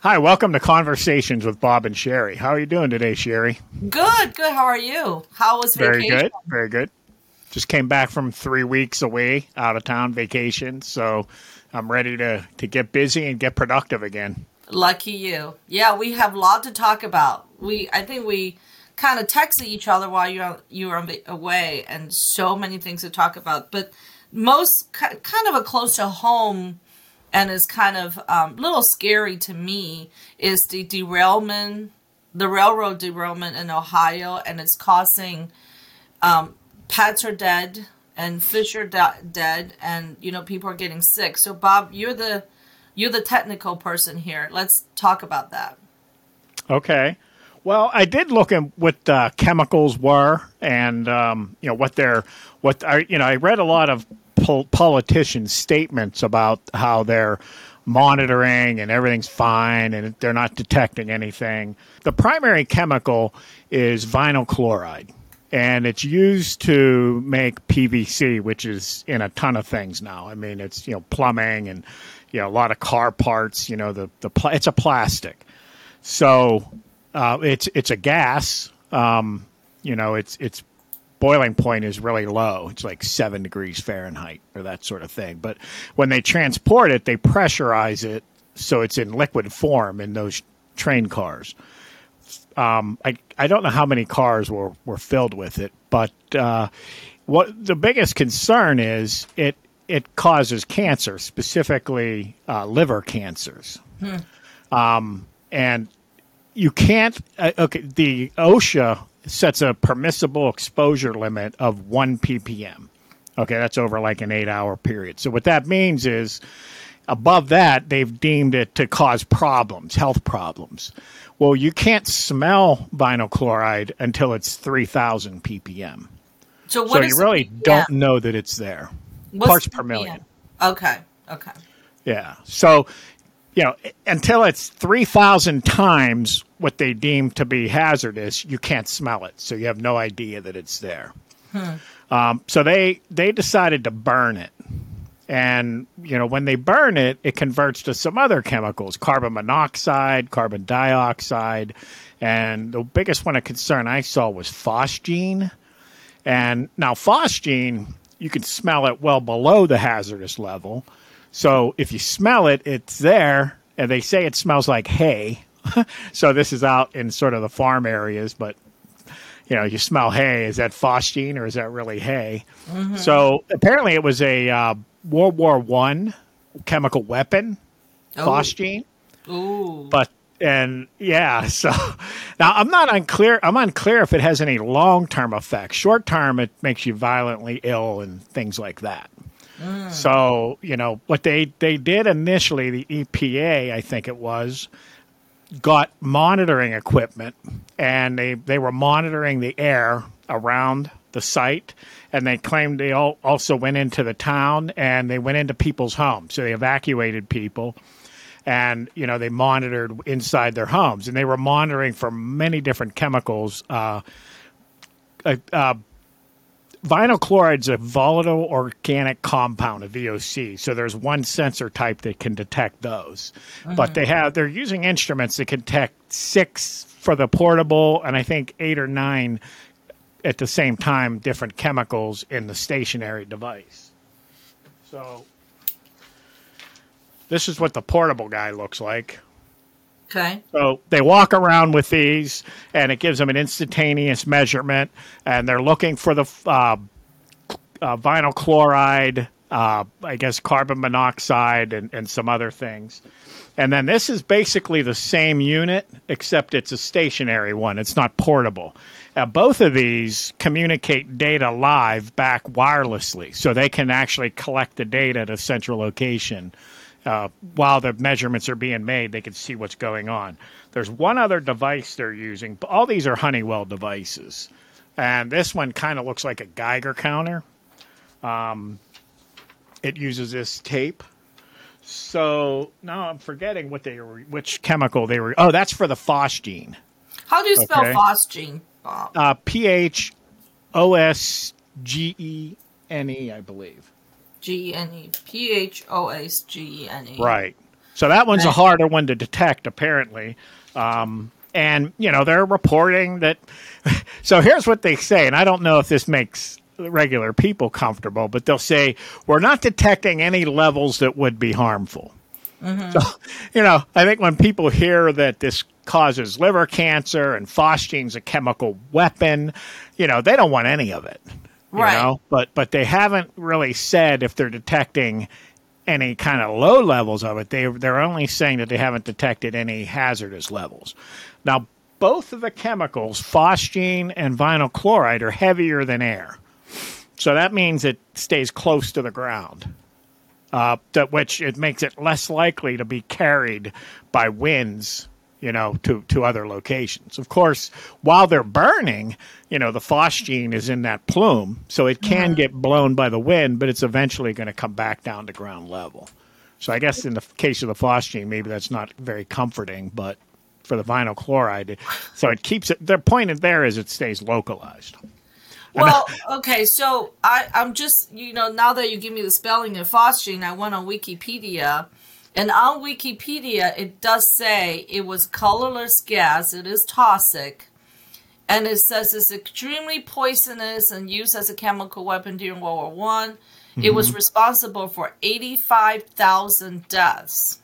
Hi, welcome to Conversations with Bob and Sherry. How are you doing today, Sherry? Good, good. How are you? How was vacation? Very good, very good. Just came back from three weeks away, out of town vacation, so I'm ready to to get busy and get productive again. Lucky you. Yeah, we have a lot to talk about. We, I think we kind of texted each other while you were, you were away, and so many things to talk about. But most kind of a close to home and is kind of a um, little scary to me is the derailment, the railroad derailment in Ohio, and it's causing um, pets are dead and fish are de- dead, and you know people are getting sick. So Bob, you're the you're the technical person here. Let's talk about that. Okay. Well, I did look at what uh, chemicals were, and um, you know what they're what I you know I read a lot of pol- politicians' statements about how they're monitoring and everything's fine and they're not detecting anything. The primary chemical is vinyl chloride, and it's used to make PVC, which is in a ton of things now. I mean, it's you know plumbing and you know a lot of car parts. You know the the pl- it's a plastic, so uh, it's it's a gas. Um, you know, it's it's boiling point is really low. It's like seven degrees Fahrenheit or that sort of thing. But when they transport it, they pressurize it so it's in liquid form in those train cars. Um, I I don't know how many cars were, were filled with it, but uh, what the biggest concern is it it causes cancer, specifically uh, liver cancers. Hmm. Um, and you can't. Uh, okay, the OSHA sets a permissible exposure limit of 1 ppm. Okay, that's over like an eight hour period. So, what that means is above that, they've deemed it to cause problems, health problems. Well, you can't smell vinyl chloride until it's 3,000 ppm. So, so you really don't know that it's there. What's Parts per million. Okay, okay. Yeah. So, you know, until it's 3,000 times what they deem to be hazardous, you can't smell it. So you have no idea that it's there. Hmm. Um, so they, they decided to burn it. And, you know, when they burn it, it converts to some other chemicals carbon monoxide, carbon dioxide. And the biggest one of concern I saw was phosgene. And now, phosgene, you can smell it well below the hazardous level. So if you smell it, it's there. And they say it smells like hay. so this is out in sort of the farm areas, but you know, you smell hay. Is that phosgene or is that really hay? Mm-hmm. So apparently, it was a uh, World War One chemical weapon, oh. phosgene. Ooh. But and yeah, so now I'm not unclear. I'm unclear if it has any long term effects. Short term, it makes you violently ill and things like that. Mm. So you know what they they did initially, the EPA, I think it was, got monitoring equipment and they, they were monitoring the air around the site and they claimed they all also went into the town and they went into people's homes so they evacuated people and you know they monitored inside their homes and they were monitoring for many different chemicals uh, uh, uh, vinyl chloride is a volatile organic compound, a VOC. So there's one sensor type that can detect those. Mm-hmm. But they have they're using instruments that can detect six for the portable and I think eight or nine at the same time different chemicals in the stationary device. So this is what the portable guy looks like. Okay. So they walk around with these, and it gives them an instantaneous measurement, and they're looking for the uh, uh, vinyl chloride, uh, I guess carbon monoxide, and, and some other things. And then this is basically the same unit, except it's a stationary one. It's not portable. Uh, both of these communicate data live back wirelessly, so they can actually collect the data at a central location uh, while the measurements are being made, they can see what's going on. There's one other device they're using. All these are Honeywell devices, and this one kind of looks like a Geiger counter. Um, it uses this tape. So now I'm forgetting what they were, which chemical they were. Oh, that's for the phosgene. How do you spell okay. phosgene, Bob? Uh, P H O S G E N E, I believe. G E N E. P H O S G E N E. Right. So that one's a harder one to detect, apparently. Um, and you know they're reporting that. So here's what they say, and I don't know if this makes regular people comfortable, but they'll say we're not detecting any levels that would be harmful. So, you know, I think when people hear that this causes liver cancer and phosphate's a chemical weapon, you know, they don't want any of it. You Right. know, but but they haven't really said if they're detecting any kind of low levels of it. They they're only saying that they haven't detected any hazardous levels. Now, both of the chemicals, phosgene and vinyl chloride, are heavier than air. So that means it stays close to the ground uh, that which it makes it less likely to be carried by winds, you know, to, to other locations. Of course, while they're burning, you know, the phosgene is in that plume, so it can uh-huh. get blown by the wind, but it's eventually going to come back down to ground level. So I guess in the case of the phosgene, maybe that's not very comforting, but for the vinyl chloride, so it keeps it. Their point of there is it stays localized. Well, okay, so I, I'm just, you know, now that you give me the spelling of phosgene, I went on Wikipedia. And on Wikipedia, it does say it was colorless gas. It is toxic. And it says it's extremely poisonous and used as a chemical weapon during World War One. It was mm-hmm. responsible for 85,000 deaths.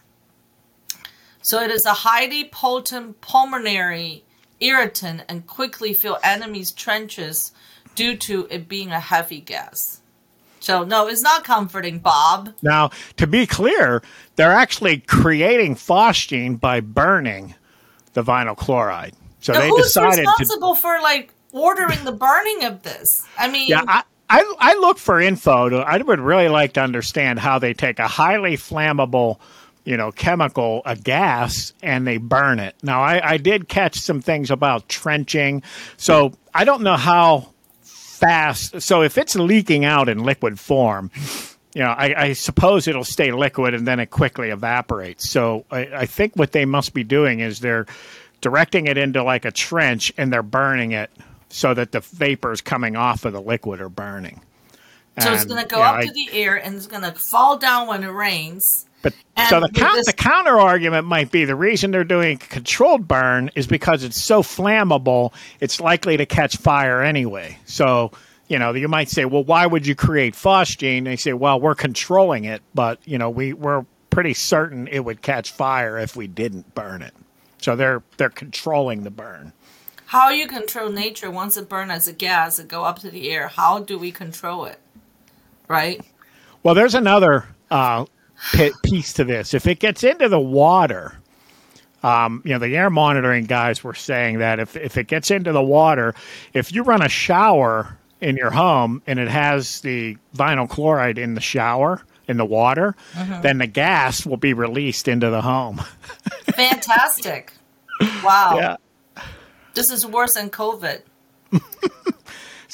So it is a highly potent pulmonary irritant and quickly fill enemies' trenches due to it being a heavy gas. So no, it's not comforting, Bob. Now, to be clear, they're actually creating phosgene by burning the vinyl chloride. So Now, they who's decided to. responsible for like ordering the burning of this? I mean, Yeah, I, I, I look for info. To, I would really like to understand how they take a highly flammable, you know, chemical, a gas, and they burn it. Now, I, I did catch some things about trenching. So I don't know how fast. So if it's leaking out in liquid form, you know, I, I suppose it'll stay liquid and then it quickly evaporates. So I, I think what they must be doing is they're directing it into like a trench and they're burning it so that the vapors coming off of the liquid are burning. so it's going to go you know, up I- to the air and it's going to fall down when it rains. But And so the, count, this- the counter argument might be the reason they're doing controlled burn is because it's so flammable, it's likely to catch fire anyway. So, you know, you might say, well, why would you create phosgene? They say, well, we're controlling it, but, you know, we, we're pretty certain it would catch fire if we didn't burn it. So they're they're controlling the burn. How you control nature once it burns as a gas and go up to the air? How do we control it? Right? Well, there's another uh, piece to this. If it gets into the water, um, you know, the air monitoring guys were saying that if, if it gets into the water, if you run a shower in your home and it has the vinyl chloride in the shower, in the water, then the gas will be released into the home. Fantastic. Wow. yeah. This is worse than COVID.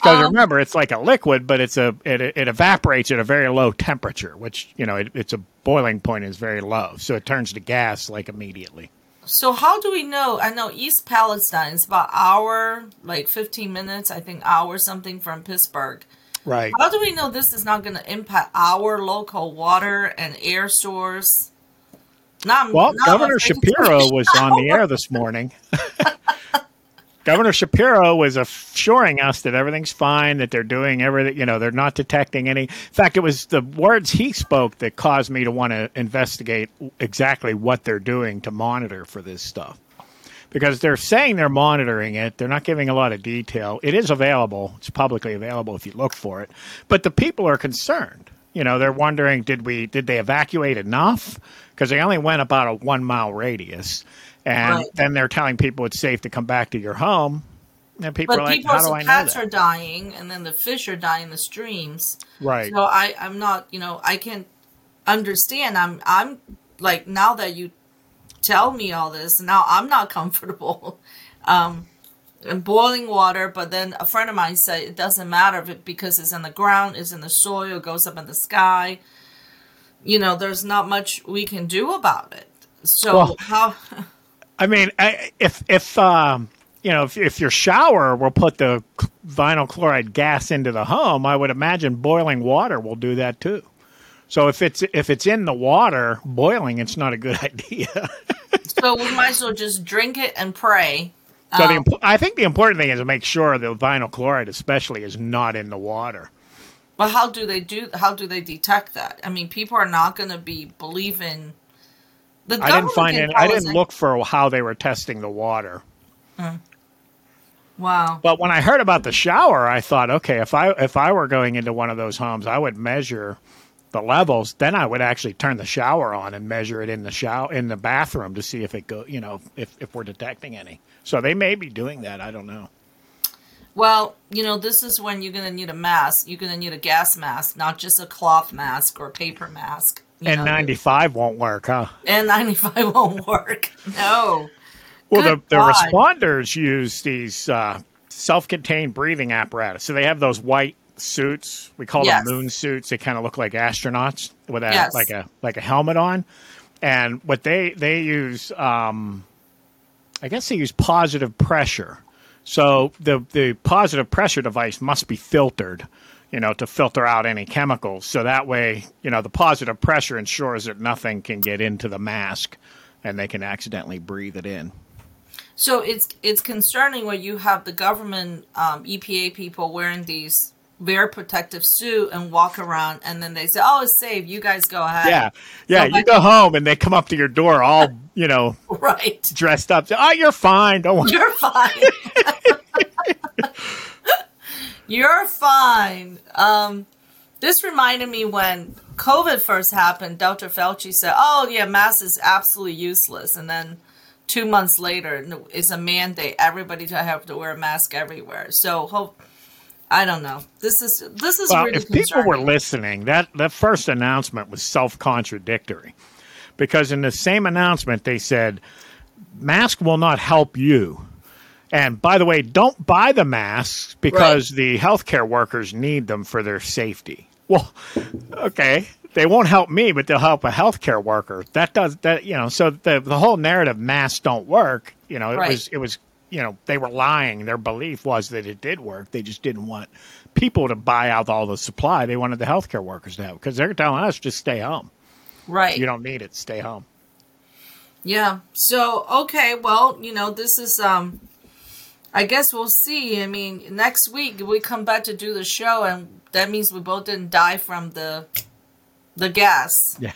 Because Um, remember, it's like a liquid, but it's a it, it evaporates at a very low temperature, which you know it, it's a boiling point is very low, so it turns to gas like immediately. So how do we know? I know East Palestine is about hour, like fifteen minutes, I think hour something from Pittsburgh. Right. How do we know this is not going to impact our local water and air source? Not, Well, not Governor Shapiro was on the air this morning. Governor Shapiro was assuring us that everything's fine, that they're doing everything, you know, they're not detecting any. In fact, it was the words he spoke that caused me to want to investigate exactly what they're doing to monitor for this stuff. Because they're saying they're monitoring it, they're not giving a lot of detail. It is available, it's publicly available if you look for it. But the people are concerned. You know, they're wondering did we did they evacuate enough? Because they only went about a one mile radius, and Right. then they're telling people it's safe to come back to your home. And people But are like, people, how do I know cats that? are dying, and then the fish are dying in the streams. right. So I, I'm not, you know, I can't understand. I'm, I'm like now that you tell me all this, now I'm not comfortable. Um, in boiling water, but then a friend of mine said it doesn't matter if it because it's in the ground, it's in the soil, it goes up in the sky. You know, there's not much we can do about it. So Well- how? I mean, I, if if um, you know if, if your shower will put the vinyl chloride gas into the home, I would imagine boiling water will do that too. So if it's if it's in the water boiling, it's not a good idea. so we might as well just drink it and pray. So um, the I think the important thing is to make sure the vinyl chloride, especially, is not in the water. But how do they do? How do they detect that? I mean, people are not going to be believing. The I didn't find any. I didn't look for how they were testing the water. Hmm. Wow. But when I heard about the shower, I thought, okay, if I if I were going into one of those homes, I would measure the levels. Then I would actually turn the shower on and measure it in the shower in the bathroom to see if it go, you know, if if we're detecting any. So they may be doing that. I don't know. Well, you know, this is when you're going to need a mask. You're going to need a gas mask, not just a cloth mask or paper mask. N95 won't work, huh? N95 won't work. No. Well, the, the responders use these uh, self-contained breathing apparatus. So they have those white suits. We call yes. them moon suits. They kind of look like astronauts with a yes. like a like a helmet on. And what they they use, um, I guess they use positive pressure. So the the positive pressure device must be filtered, you know, to filter out any chemicals. So that way, you know, the positive pressure ensures that nothing can get into the mask, and they can accidentally breathe it in. So it's it's concerning where you have the government um, EPA people wearing these very protective suit and walk around, and then they say, "Oh, it's safe. You guys go ahead." Yeah, yeah. So you go home, and they come up to your door, all you know, right, dressed up. Oh, you're fine. Don't worry. You're fine. you're fine. Um, this reminded me when COVID first happened. Dr. Fauci said, "Oh, yeah, masks is absolutely useless," and then two months later it's a mandate everybody to have to wear a mask everywhere so hope i don't know this is this is well, really if people were listening that that first announcement was self-contradictory because in the same announcement they said mask will not help you and by the way don't buy the masks because right. the healthcare workers need them for their safety well okay they won't help me, but they'll help a healthcare worker. That does that, you know. So the the whole narrative masks don't work. You know, it right. was it was you know they were lying. Their belief was that it did work. They just didn't want people to buy out all the supply. They wanted the healthcare workers to have because they're telling us just stay home. Right. You don't need it. Stay home. Yeah. So okay, well, you know, this is um I guess we'll see. I mean, next week we come back to do the show and that means we both didn't die from the the gas. Yeah.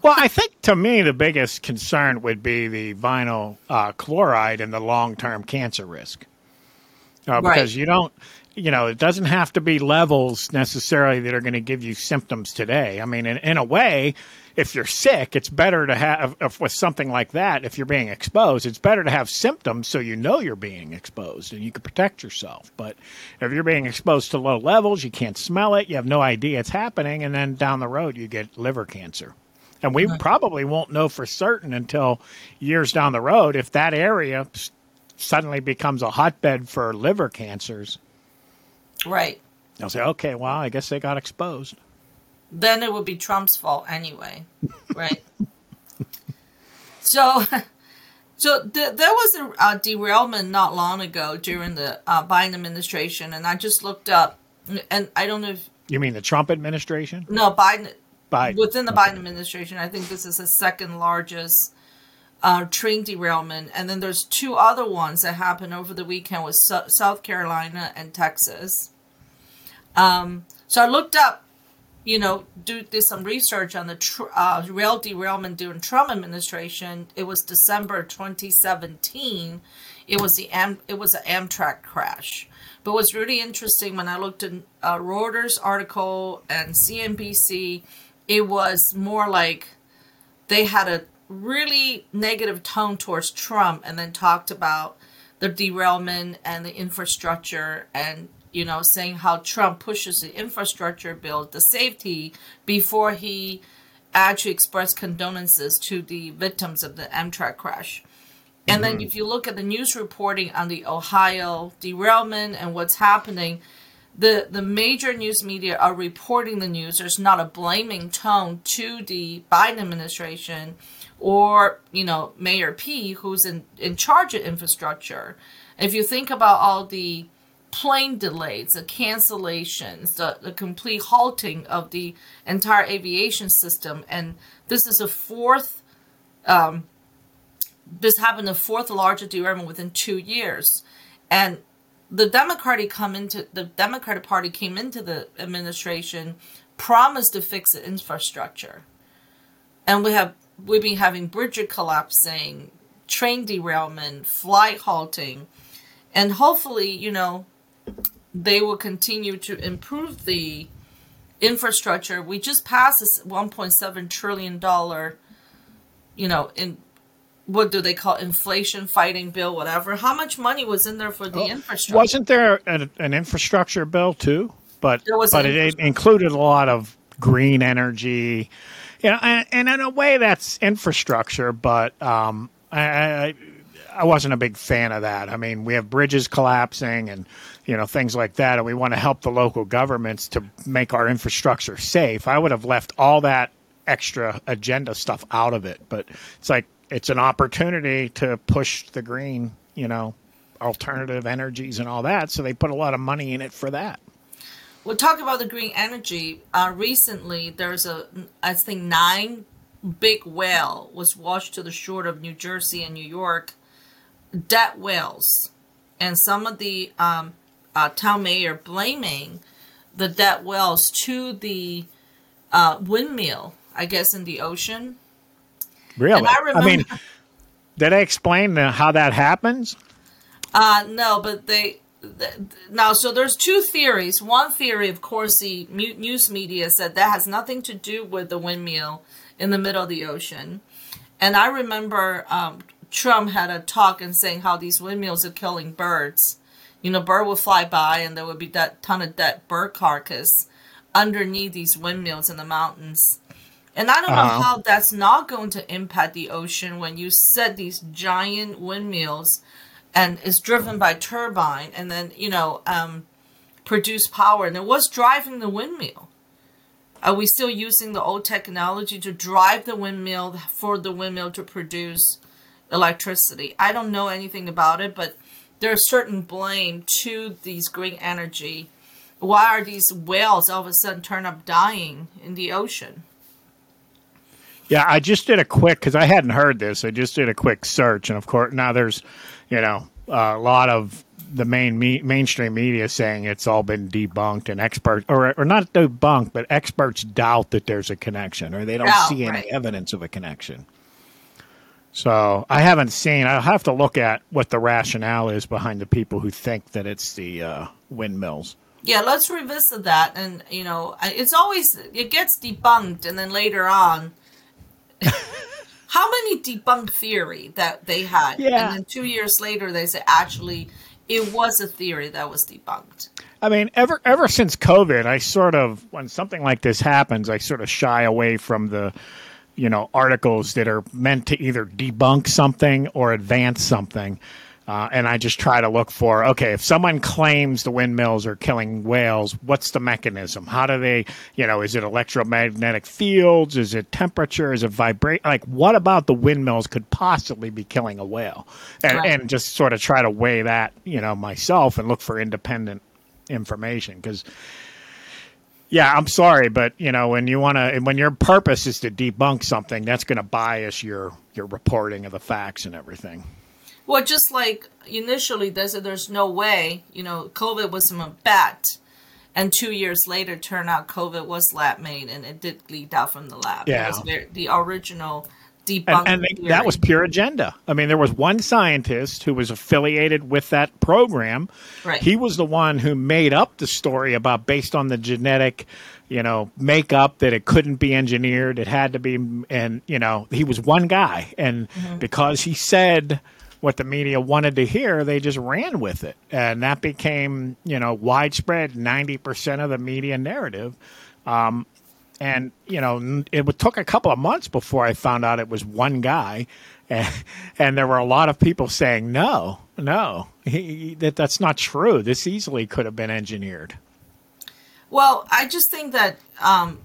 Well, I think to me the biggest concern would be the vinyl uh, chloride and the long term cancer risk. Uh, because right. you don't, you know, it doesn't have to be levels necessarily that are going to give you symptoms today. I mean, in, in a way, if you're sick, it's better to have if, with something like that. If you're being exposed, it's better to have symptoms so you know you're being exposed and you can protect yourself. But if you're being exposed to low levels, you can't smell it, you have no idea it's happening, and then down the road you get liver cancer. And we probably won't know for certain until years down the road if that area suddenly becomes a hotbed for liver cancers. Right. They'll say, okay, well, I guess they got exposed then it would be Trump's fault anyway, right? so, so th- there was a, a, derailment not long ago during the uh, Biden administration, and I just looked up, and I don't know if you mean the Trump administration. No, Biden. Biden. Within the okay. Biden administration, I think this is the second largest uh, train derailment, and then there's two other ones that happened over the weekend with South Carolina and Texas. Um, so I looked up you know, do did some research on the tr- uh, rail derailment during Trump administration. It was December 2017. It was the Am- it was an Amtrak crash. But what's really interesting when I looked at uh, Reuters article and CNBC, it was more like they had a really negative tone towards Trump and then talked about the derailment and the infrastructure and you know, saying how Trump pushes the infrastructure bill, the safety, before he actually expressed condolences to the victims of the Amtrak crash. And mm-hmm. then if you look at the news reporting on the Ohio derailment and what's happening, the, the major news media are reporting the news. There's not a blaming tone to the Biden administration or, you know, Mayor P, who's in, in charge of infrastructure. If you think about all the plane delays, the cancellations, the, the complete halting of the entire aviation system. And this is a fourth, um, this happened the fourth largest derailment within two years. And the Democratic come into the Democratic Party came into the administration, promised to fix the infrastructure, and we have we've been having bridge collapsing, train derailment, flight halting, and hopefully, you know, they will continue to improve the infrastructure. We just passed this 1.7 trillion dollar, you know, in what do they call inflation fighting bill, whatever. How much money was in there for the infrastructure? Wasn't there an, an infrastructure bill too? But was but it included a lot of green energy, you know, and, and in a way that's infrastructure. But um, I, I I wasn't a big fan of that. I mean, we have bridges collapsing and you know things like that, and we want to help the local governments to make our infrastructure safe. I would have left all that extra agenda stuff out of it, but it's like it's an opportunity to push the green, you know, alternative energies and all that. So they put a lot of money in it for that. We'll talk about the green energy. Uh, recently, there's a, I think, nine big whale was washed to the shore of New Jersey and New York. Dead whales, and some of the um, uh, town mayor blaming the debt wells to the uh, windmill, I guess, in the ocean. Really? And I remember- mean, did I explain how that happens? Uh, no, but they th- now. So there's two theories. One theory, of course, the news media said that has nothing to do with the windmill in the middle of the ocean. And I remember um, Trump had a talk and saying how these windmills are killing birds. You know, bird would fly by and there would be that ton of dead bird carcass underneath these windmills in the mountains. And I don't know Uh-huh. how that's not going to impact the ocean when you set these giant windmills and it's driven by turbine and then, you know, um, produce power. And then what's driving the windmill? Are we still using the old technology to drive the windmill for the windmill to produce electricity? I don't know anything about it, but there's certain blame to these green energy. Why are these whales all of a sudden turn up dying in the ocean? Yeah, I just did a quick because I hadn't heard this. I just did a quick search, and of course now there's, you know, a lot of the main me- mainstream media saying it's all been debunked and experts or or not debunked, but experts doubt that there's a connection or they don't Doubt, see any right. evidence of a connection. So I haven't seen. I'll have to look at what the rationale is behind the people who think that it's the uh, windmills. Yeah, let's revisit that. And, you know, it's always, it gets debunked, and then later on, how many debunked theory that they had? Yeah. And then two years later, they say, actually, it was a theory that was debunked. I mean, ever ever since COVID, I sort of when something like this happens, I sort of shy away from the, you know, articles that are meant to either debunk something or advance something. Uh, and I just try to look for okay, if someone claims the windmills are killing whales, what's the mechanism? How do they, you know, is it electromagnetic fields? Is it temperature? Is it vibrate? Like, what about the windmills could possibly be killing a whale? And, Right. and just sort of try to weigh that, you know, myself and look for independent information because yeah i'm sorry but you know when you want to when your purpose is to debunk something that's going to bias your your reporting of the facts and everything Well, just like initially, they said there's no way, you know, COVID was from a bat. And two years later, turned out COVID was lab made and it did leak out from the lab. Yeah. very, the original debunked and, and they, that was pure agenda. I mean there was one scientist who was affiliated with that program. Right. he was the one who made up the story about based on the genetic you know makeup that it couldn't be engineered it had to be and you know he was one guy. And mm-hmm. because he said what the media wanted to hear they just ran with it. And that became you know widespread 90% of the media narrative um, and you know it took a couple of months before I found out it was one guy, and, and there were a lot of people saying no, no, he, that that's not true. This easily could have been engineered. Well, I just think that um,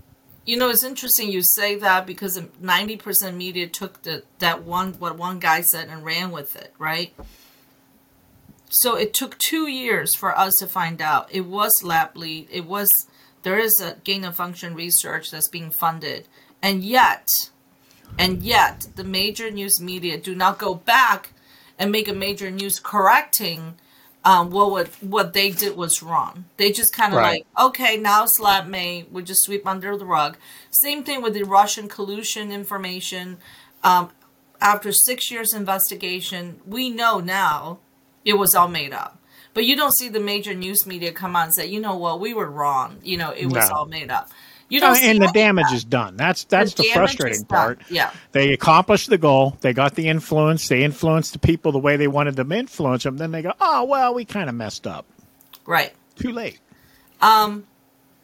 you know it's interesting you say that because ninety percent media took the that one what one guy said and ran with it, right? so it took two years for us to find out it was lab leak. It was there is a gain of function research that's being funded, and yet, and yet the major news media do not go back and make a major news correcting um, what what what they did was wrong. They just kind of Right. like, okay, now slap me. We just sweep under the rug. Same thing with the Russian collusion information. Um, after six years investigation, we know now it was all made up. But you don't see the major news media come out and say, you know what, we were wrong. You know, it was No. all made up. You Uh, don't see and the damage that. is done. That's that's the, is frustrating part. Yeah. They accomplished the goal. They got the influence. They influenced the people the way they wanted them to influence them. Then they go, oh well, we kind of messed up. Right. Too late. Um,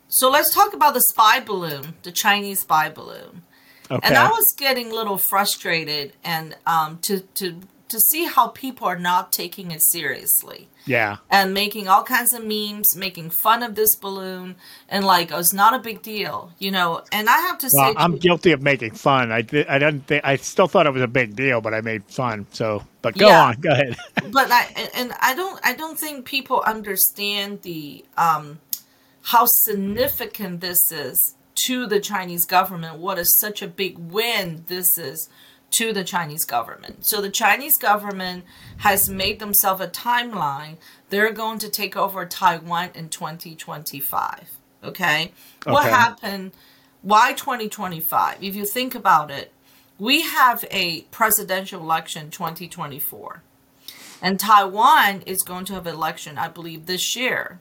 So let's talk about the spy balloon, the Chinese spy balloon. Okay. And I was getting a little frustrated and um, to to to see how people are not taking it seriously yeah. and making all kinds of memes, making fun of this balloon, and like oh, it's not a big deal, you know. And I have to Well, say, I'm guilty of making fun. I I didn't. Think, I still thought it was a big deal, but I made fun. So, but go Yeah. on. Go ahead. but I and I don't I don't think people understand the um how significant this is to the Chinese government. What is such a big win this is to the Chinese government. So the Chinese government has made themselves a timeline. They're going to take over Taiwan in 2025. Okay? What happened? Why 2025? If you think about it, we have a presidential election 2024. And Taiwan is going to have an election, I believe, this year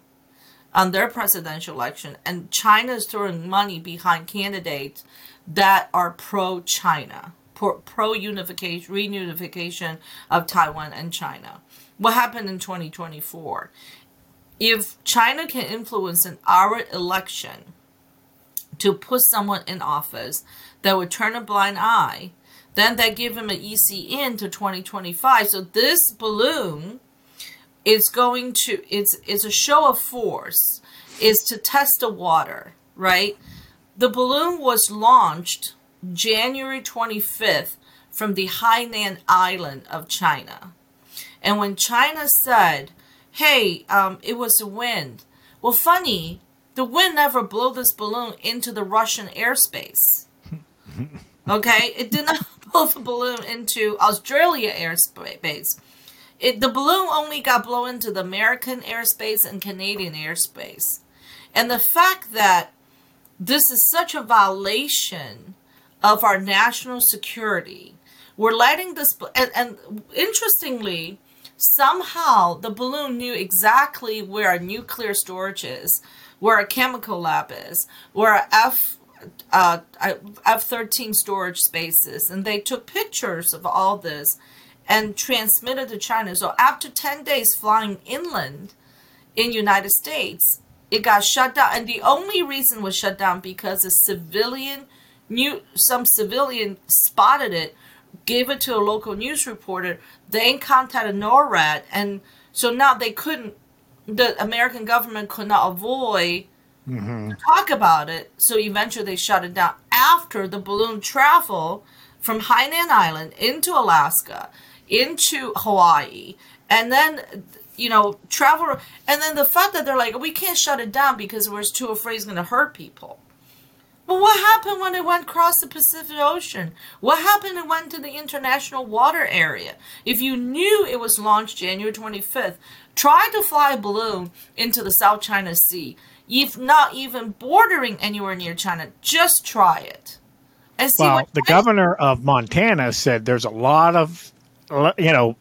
on their presidential election. And China is throwing money behind candidates that are pro China, pro unification, reunification of Taiwan and China. What happened in 2024? If China can influence in our election to put someone in office that would turn a blind eye, then they give him an EC in to 2025. So this balloon is going to it's it's a show of force is to test the water, right? The balloon was launched January 25th from the Hainan island of China. And when China said, "Hey, um, it was the wind," well, funny, the wind never blew this balloon into the Russian airspace. Okay, it did not blow the balloon into Australia airspace. It, the balloon only got blown into the American airspace and Canadian airspace. And the fact that this is such a violation of our national security, we're letting this, and, and interestingly, somehow the balloon knew exactly where a nuclear storage is, where a chemical lab is, where a F uh, F thirteen storage spaces, and they took pictures of all this and transmitted to China. So after ten days flying inland in United States, it got shut down, and the only reason was shut down because a civilian knew some civilian spotted it, gave it to a local news reporter, They contacted NORAD, and so now they couldn't. The American government could not avoid mm-hmm. talk about it. So eventually they shut it down after the balloon travel from Hainan Island into Alaska, into Hawaii, and then you know travel. And then the fact that they're like, we can't shut it down because we're too afraid it's going to hurt people. But what happened when it went across the Pacific Ocean? What happened when it went to the international water area? If you knew it was launched January 25th, try to fly a balloon into the South China Sea. If not even bordering anywhere near China, just try it. And see Well, what the China- governor of Montana said there's a lot of, you know,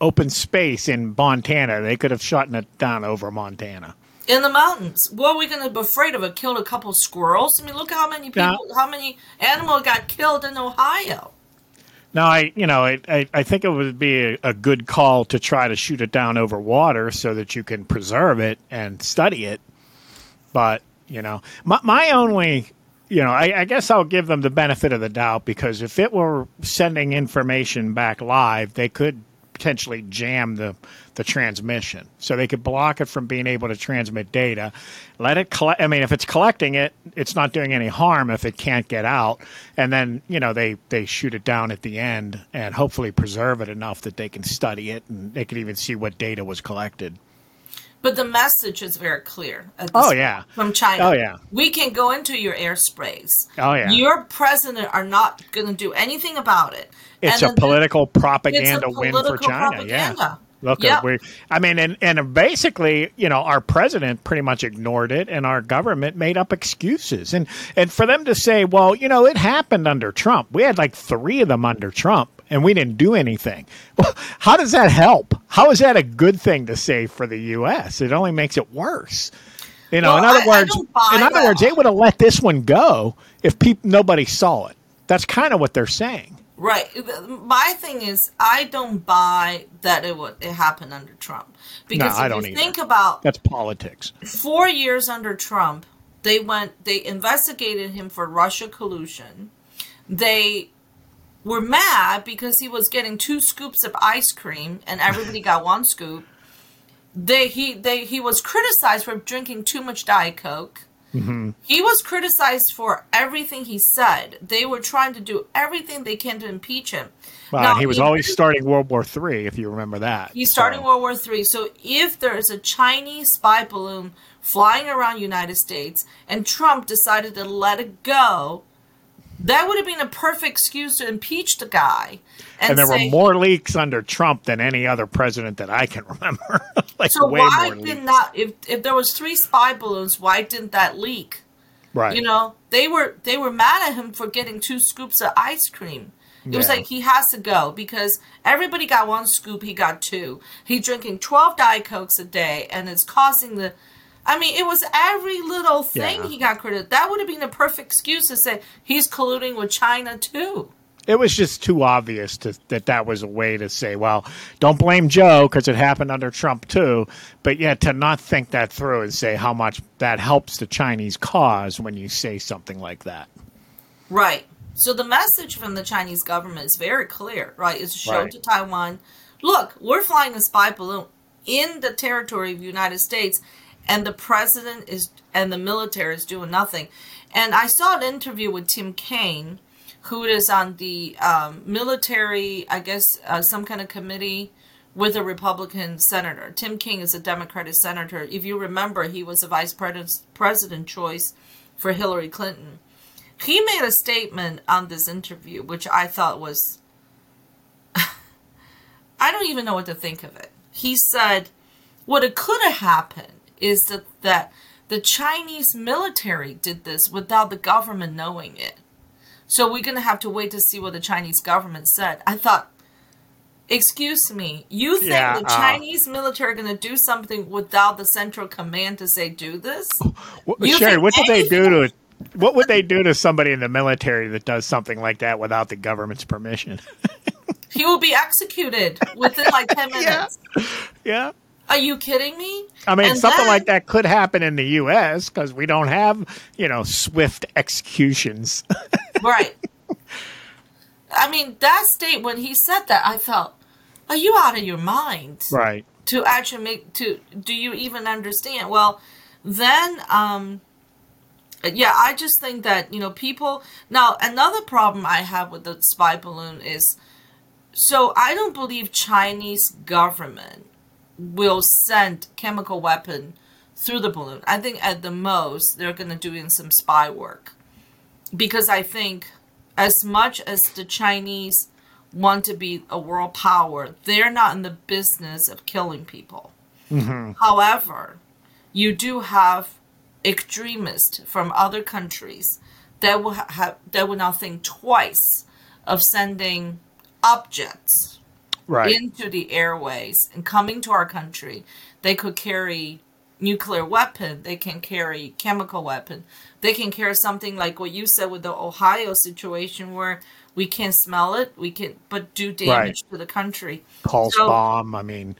open space in Montana. They could have shut it down over Montana. In the mountains. What are we going to be afraid of? It killed a couple squirrels. I mean, look how many people, Yeah. how many animals got killed in Ohio. Now, I, you know, I, I, I think it would be a, a good call to try to shoot it down over water so that you can preserve it and study it. But, you know, my, my only, you know, I, I guess I'll give them the benefit of the doubt because if it were sending information back live, they could potentially jam the the transmission. So they could block it from being able to transmit data. Let it collect. I mean, if it's collecting it, it's not doing any harm if it can't get out. And then you know they they shoot it down at the end and hopefully preserve it enough that they can study it and they can even see what data was collected. But the message is very clear. at this Oh, point yeah. from China. Oh, yeah. we can go into your air sprays. Oh, yeah. your president are not going to do anything about it. It's And a political propaganda win for China. propaganda. Yeah. Look Yep. at we. I mean, and and basically, you know, our president pretty much ignored it, and our government made up excuses. And and for them to say, well, you know, it happened under Trump. We had like three of them under Trump, and we didn't do anything. Well, how does that help? How is that a good thing to say for the U.S.? It only makes it worse. You know, Well, in other I- I words, don't in other that. words, they would have let this one go if peop- nobody saw it. That's kind of what they're saying. Right. My thing is, I don't buy that it would it happened under Trump because I if don't you either. think about That's politics. four years under Trump, they went they investigated him for Russia collusion. They were mad because he was getting two scoops of ice cream and everybody got one scoop. They he they he was criticized for drinking too much Diet Coke. Mm-hmm. He was criticized for everything he said. They were trying to do everything they can to impeach him. Well, Now, he was always starting World War Three, if you remember that. He's starting So- World War Three. So if there is a Chinese spy balloon flying around United States and Trump decided to let it go, that would have been a perfect excuse to impeach the guy. And, and there say, were more leaks under Trump than any other president that I can remember. like So way why more did leaks. not if if there was three spy balloons, why didn't that leak? right? You know, they were they were mad at him for getting two scoops of ice cream. It was like he has to go because everybody got one scoop, he got two. He drinking twelve diet cokes a day, and it's causing the. I mean, it was every little thing Yeah. he got credit. That would have been a perfect excuse to say he's colluding with China too. it was just too obvious to, that that was a way to say, well, don't blame Joe because it happened under Trump too. But yet to not think that through and say how much that helps the Chinese cause when you say something like that. Right. So the message from the Chinese government is very clear, right? It's show Right. to Taiwan, look, we're flying a spy balloon in the territory of the United States, and the president is and the military is doing nothing. And I saw an interview with Tim Kaine, who is on the um, military, I guess, uh, some kind of committee with a Republican senator. Tim Kaine is a Democratic senator. If you remember, he was a vice pres- president choice for Hillary Clinton he made a statement on this interview which i thought was i don't even know what to think of it he said what could have happened is that, that the chinese military did this without the government knowing it so we're going to have to wait to see what the chinese government said i thought excuse me you think Yeah, the uh, chinese military are going to do something without the central command to say do this What, You Sherry, what did they do to? What would they do to somebody in the military that does something like that without the government's permission? he will be executed within like 10 minutes yeah. Are you kidding me? I mean, And something then- like that could happen in the U.S. because we don't have, you know, swift executions. Right. I mean, that state when he said that, I felt, are you out of your mind? right. To actually make to do you even understand? Well, then um yeah, I just think that, you know, people now another problem I have with the spy balloon is so I don't believe Chinese government will send chemical weapon through the balloon. I think at the most they're going to do in some spy work. Because I think as much as the Chinese want to be a world power, they're not in the business of killing people. Mm-hmm. However, you do have extremists from other countries that will have that will not think twice of sending objects Right. into the airways and coming to our country. They could carry nuclear weapon. They can carry chemical weapon. They can carry something like what you said with the Ohio situation, where we can't smell it, we can, but do damage to the country. Pulse So- bomb. I mean,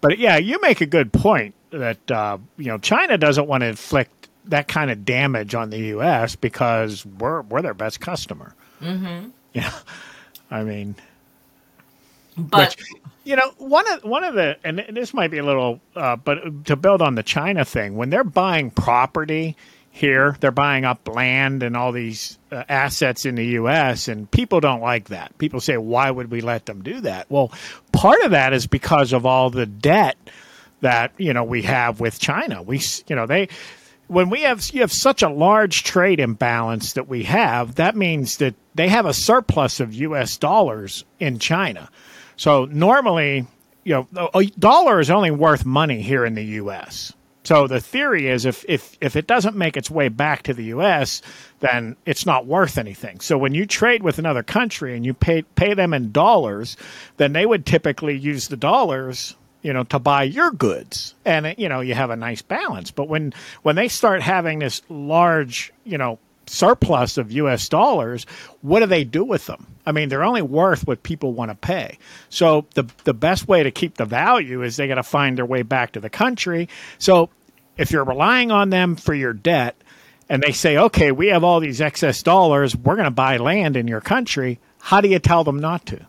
but yeah, you make a good point that uh, you know China doesn't want to inflict that kind of damage on the U.S. because we're we're their best customer. Mm-hmm. Yeah, I mean, But Which, you know, one of one of the and this might be a little, uh, but to build on the China thing, when they're buying property here, they're buying up land and all these uh, assets in the U.S. and people don't like that. People say, why would we let them do that? Well, part of that is because of all the debt that you know we have with China. We, you know, they when we have you have such a large trade imbalance that we have, that means that they have a surplus of U.S. dollars in China. So normally, you know, a dollar is only worth money here in the U.S. So the theory is if, if, if it doesn't make its way back to the U.S., then it's not worth anything. So when you trade with another country and you pay pay them in dollars, then they would typically use the dollars, you know, to buy your goods, and you know you have a nice balance. But when when they start having this large, you know, surplus of U.S. dollars, what do they do with them? I mean, they're only worth what people want to pay. So the the best way to keep the value is they got to find their way back to the country. So if you're relying on them for your debt, and they say, okay, we have all these excess dollars, we're going to buy land in your country. How do you tell them not to?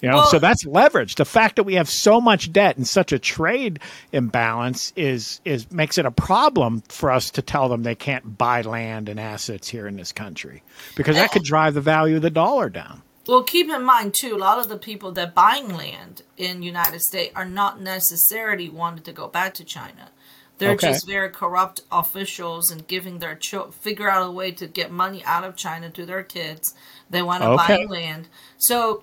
You know, well, so that's leverage. The fact that we have so much debt and such a trade imbalance is is makes it a problem for us to tell them they can't buy land and assets here in this country because that could drive the value of the dollar down. Well, keep in mind too, a lot of the people that buying land in United States are not necessarily wanting to go back to China. They're okay. just very corrupt officials and giving their cho- figure out a way to get money out of China to their kids. They want to okay. buy land. So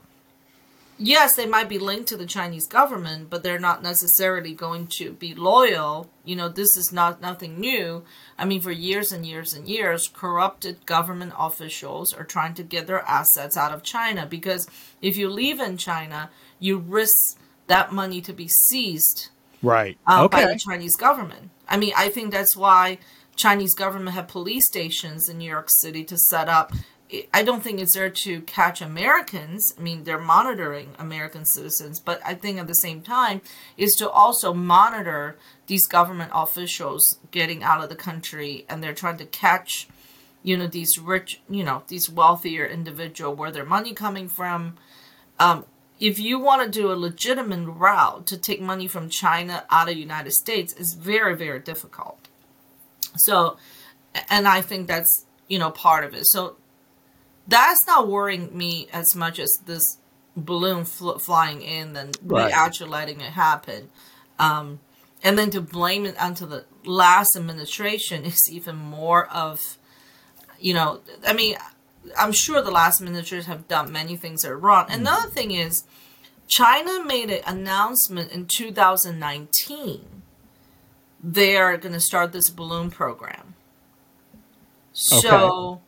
yes, they might be linked to the Chinese government, but they're not necessarily going to be loyal. You know, this is not nothing new. I mean, for years and years and years, corrupted government officials are trying to get their assets out of China because if you leave in China, you risk that money to be seized right uh, okay. by the Chinese government. I mean, I think that's why Chinese government have police stations in New York City to set up I don't think it's there to catch Americans. I mean, they're monitoring American citizens, but I think at the same time is to also monitor these government officials getting out of the country, and they're trying to catch, you know, these rich, you know, these wealthier individual where their money coming from. Um, if you want to do a legitimate route to take money from China out of United States, is very very difficult. So, and I think that's you know part of it. So that's not worrying me as much as this balloon fl- flying in and right. we actually letting it happen. Um, and then to blame it onto the last administration is even more of, you know, I mean, I'm sure the last administrators have done many things that are wrong. Mm. Another thing is, China made an announcement in 2019 they're going to start this balloon program. Okay. So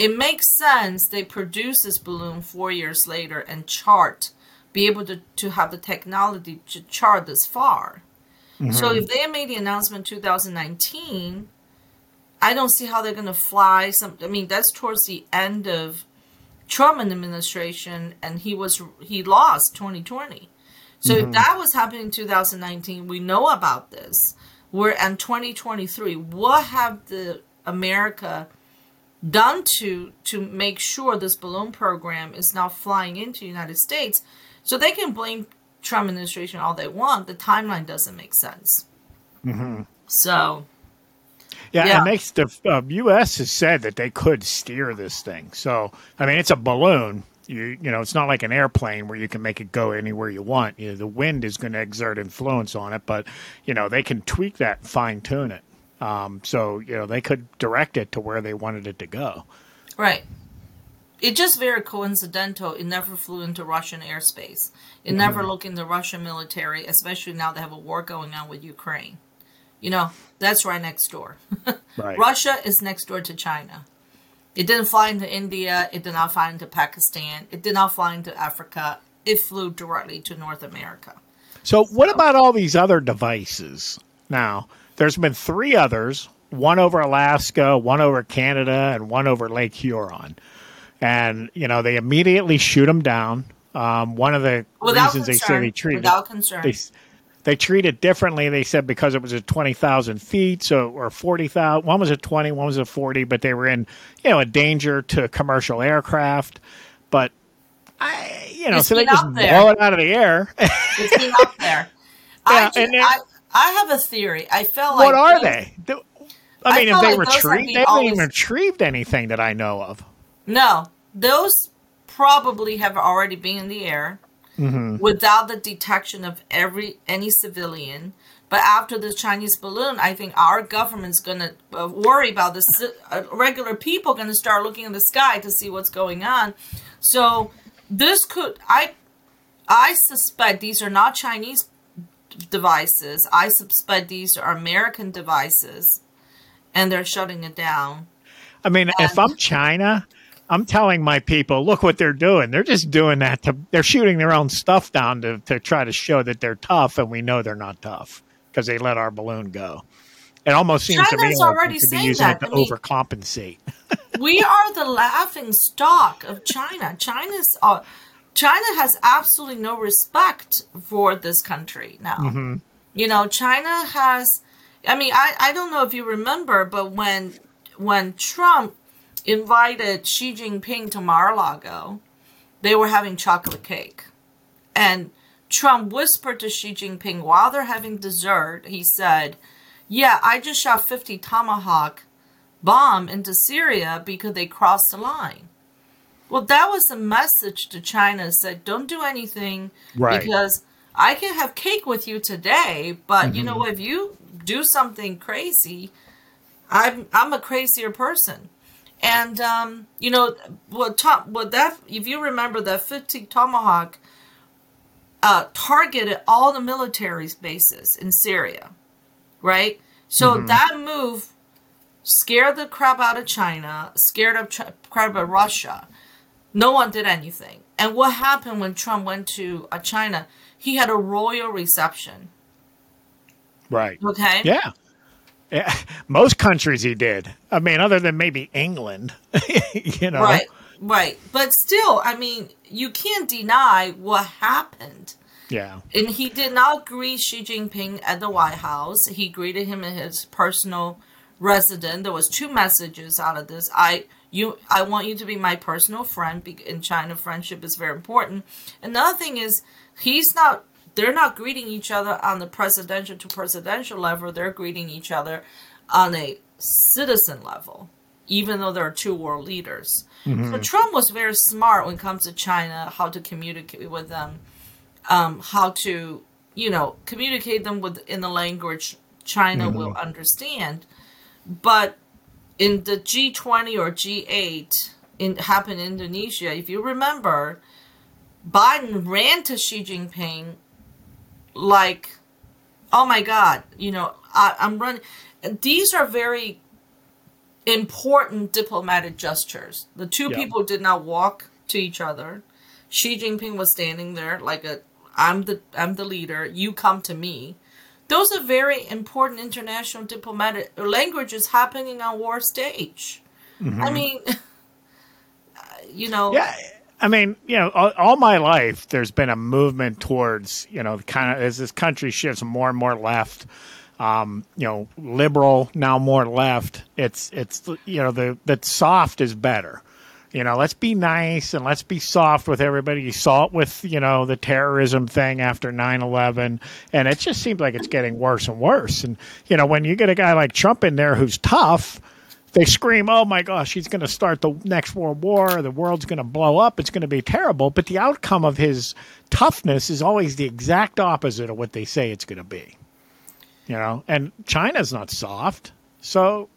it makes sense they produce this balloon four years later and chart, be able to, to have the technology to chart this far. Mm-hmm. So if they made the announcement 2019, I don't see how they're going to fly some. I mean, that's towards the end of Trump administration, and he was he lost 2020. So mm-hmm. if that was happening in 2019, we know about this. We're in 2023. What have the America done to to make sure this balloon program is now flying into the United States. So they can blame Trump administration all they want. The timeline doesn't make sense. Mm-hmm. So. Yeah, yeah, and they, the uh, U.S. has said that they could steer this thing. So, I mean, it's a balloon. You, you know, it's not like an airplane where you can make it go anywhere you want. You know, the wind is going to exert influence on it, but you know they can tweak that, fine tune it. Um, so you know they could direct it to where they wanted it to go. Right. It just very coincidental. It never flew into Russian airspace. It mm-hmm. never looked in the Russian military, especially now they have a war going on with Ukraine. You know, that's right next door. right. Russia is next door to China. It didn't fly into India. It did not fly into Pakistan. It did not fly into Africa. It flew directly to North America. So, so. what about all these other devices now? There's been three others, one over Alaska, one over Canada, and one over Lake Huron. And, you know, they immediately shoot them down. Um, one of the without reasons concern, they say they treat without it, concern. They, they treat it differently. They said because it was at 20,000 feet, so or 40,000. One was at 20, one was at 40, but they were in, you know, a danger to commercial aircraft. But I, you know, It's so they just there. blow it out of the air. It's been up there. I, Yeah, and then- I, I have a theory. I felt like what are those- they? Do- I I mean, if they like retrieved, they haven't even retrieved anything that I know of. No, those probably have already been in the air Mm-hmm. without the detection of every any civilian. But after the Chinese balloon, I think our government's gonna uh, worry about the ci- uh, regular people. Going to start looking in the sky to see what's going on. So this could I I suspect these are not Chinese devices. I suspect these are American devices, and they're shutting it down. I mean, if I'm China, I'm telling my people, look what they're doing. They're just doing that to, they're shooting their own stuff down to, to try to show that they're tough, and we know they're not tough because they let our balloon go. It almost seems to me China's like already they be saying using that. it to I mean- overcompensate. we are the laughing stock of China. China's uh, China has absolutely no respect for this country now. Mm-hmm. You know, China has. I mean, I I don't know if you remember, but when when Trump invited Xi Jinping to Mar-a-Lago, they were having chocolate cake, and Trump whispered to Xi Jinping while they're having dessert. He said, "Yeah, I just shot fifty tomahawk." bomb into Syria because they crossed the line. Well, that was the message to China said, don't do anything Right. because I can have cake with you today, but you know Mm-hmm. If you do something crazy, I'm I'm a crazier person. And um, you know what? Tom, what that if you remember that 50 tomahawk uh, targeted all the military bases in Syria, right? So Mm-hmm. that move scared the crap out of China, scared of Ch- crap out of Russia. No one did anything. And what happened when Trump went to uh, China? He had a royal reception. right. Okay. Yeah. Yeah. Most countries he did. I mean, other than maybe England, you know. Right. Right. But still, I mean, you can't deny what happened. Yeah. And he did not greet Xi Jinping at the White House. He greeted him in his personal residence. There was two messages out of this. I you I want you to be my personal friend. In China, friendship is very important. Another thing is he's not. They're not greeting each other on the presidential to presidential level. They're greeting each other on a citizen level, even though there are two world leaders. So Trump was very smart when it comes to China, how to communicate with them um, how to you know communicate them with in the language China will understand. But in the G20 or G8 in happened in Indonesia, if you remember, Biden ran to Xi Jinping like, "Oh my God, you know, I, I'm running." These are very important diplomatic gestures. The two Yeah. people did not walk to each other. Xi Jinping was standing there like a I'm the I'm the leader, you come to me. Those are very important international diplomatic languages happening on war stage. I mean you know Yeah, I mean, you know, all, all my life there's been a movement towards, you know, kind of as this country shifts more and more left. Um, you know, liberal now more left. It's it's you know the that soft is better. You know, let's be nice and let's be soft with everybody. You saw it with, you know, the terrorism thing after 9 11. And it just seems like it's getting worse and worse. And, you know, when you get a guy like Trump in there who's tough, they scream, oh my gosh, he's going to start the next world war. The world's going to blow up. It's going to be terrible. But the outcome of his toughness is always the exact opposite of what they say it's going to be. You know, and China's not soft. So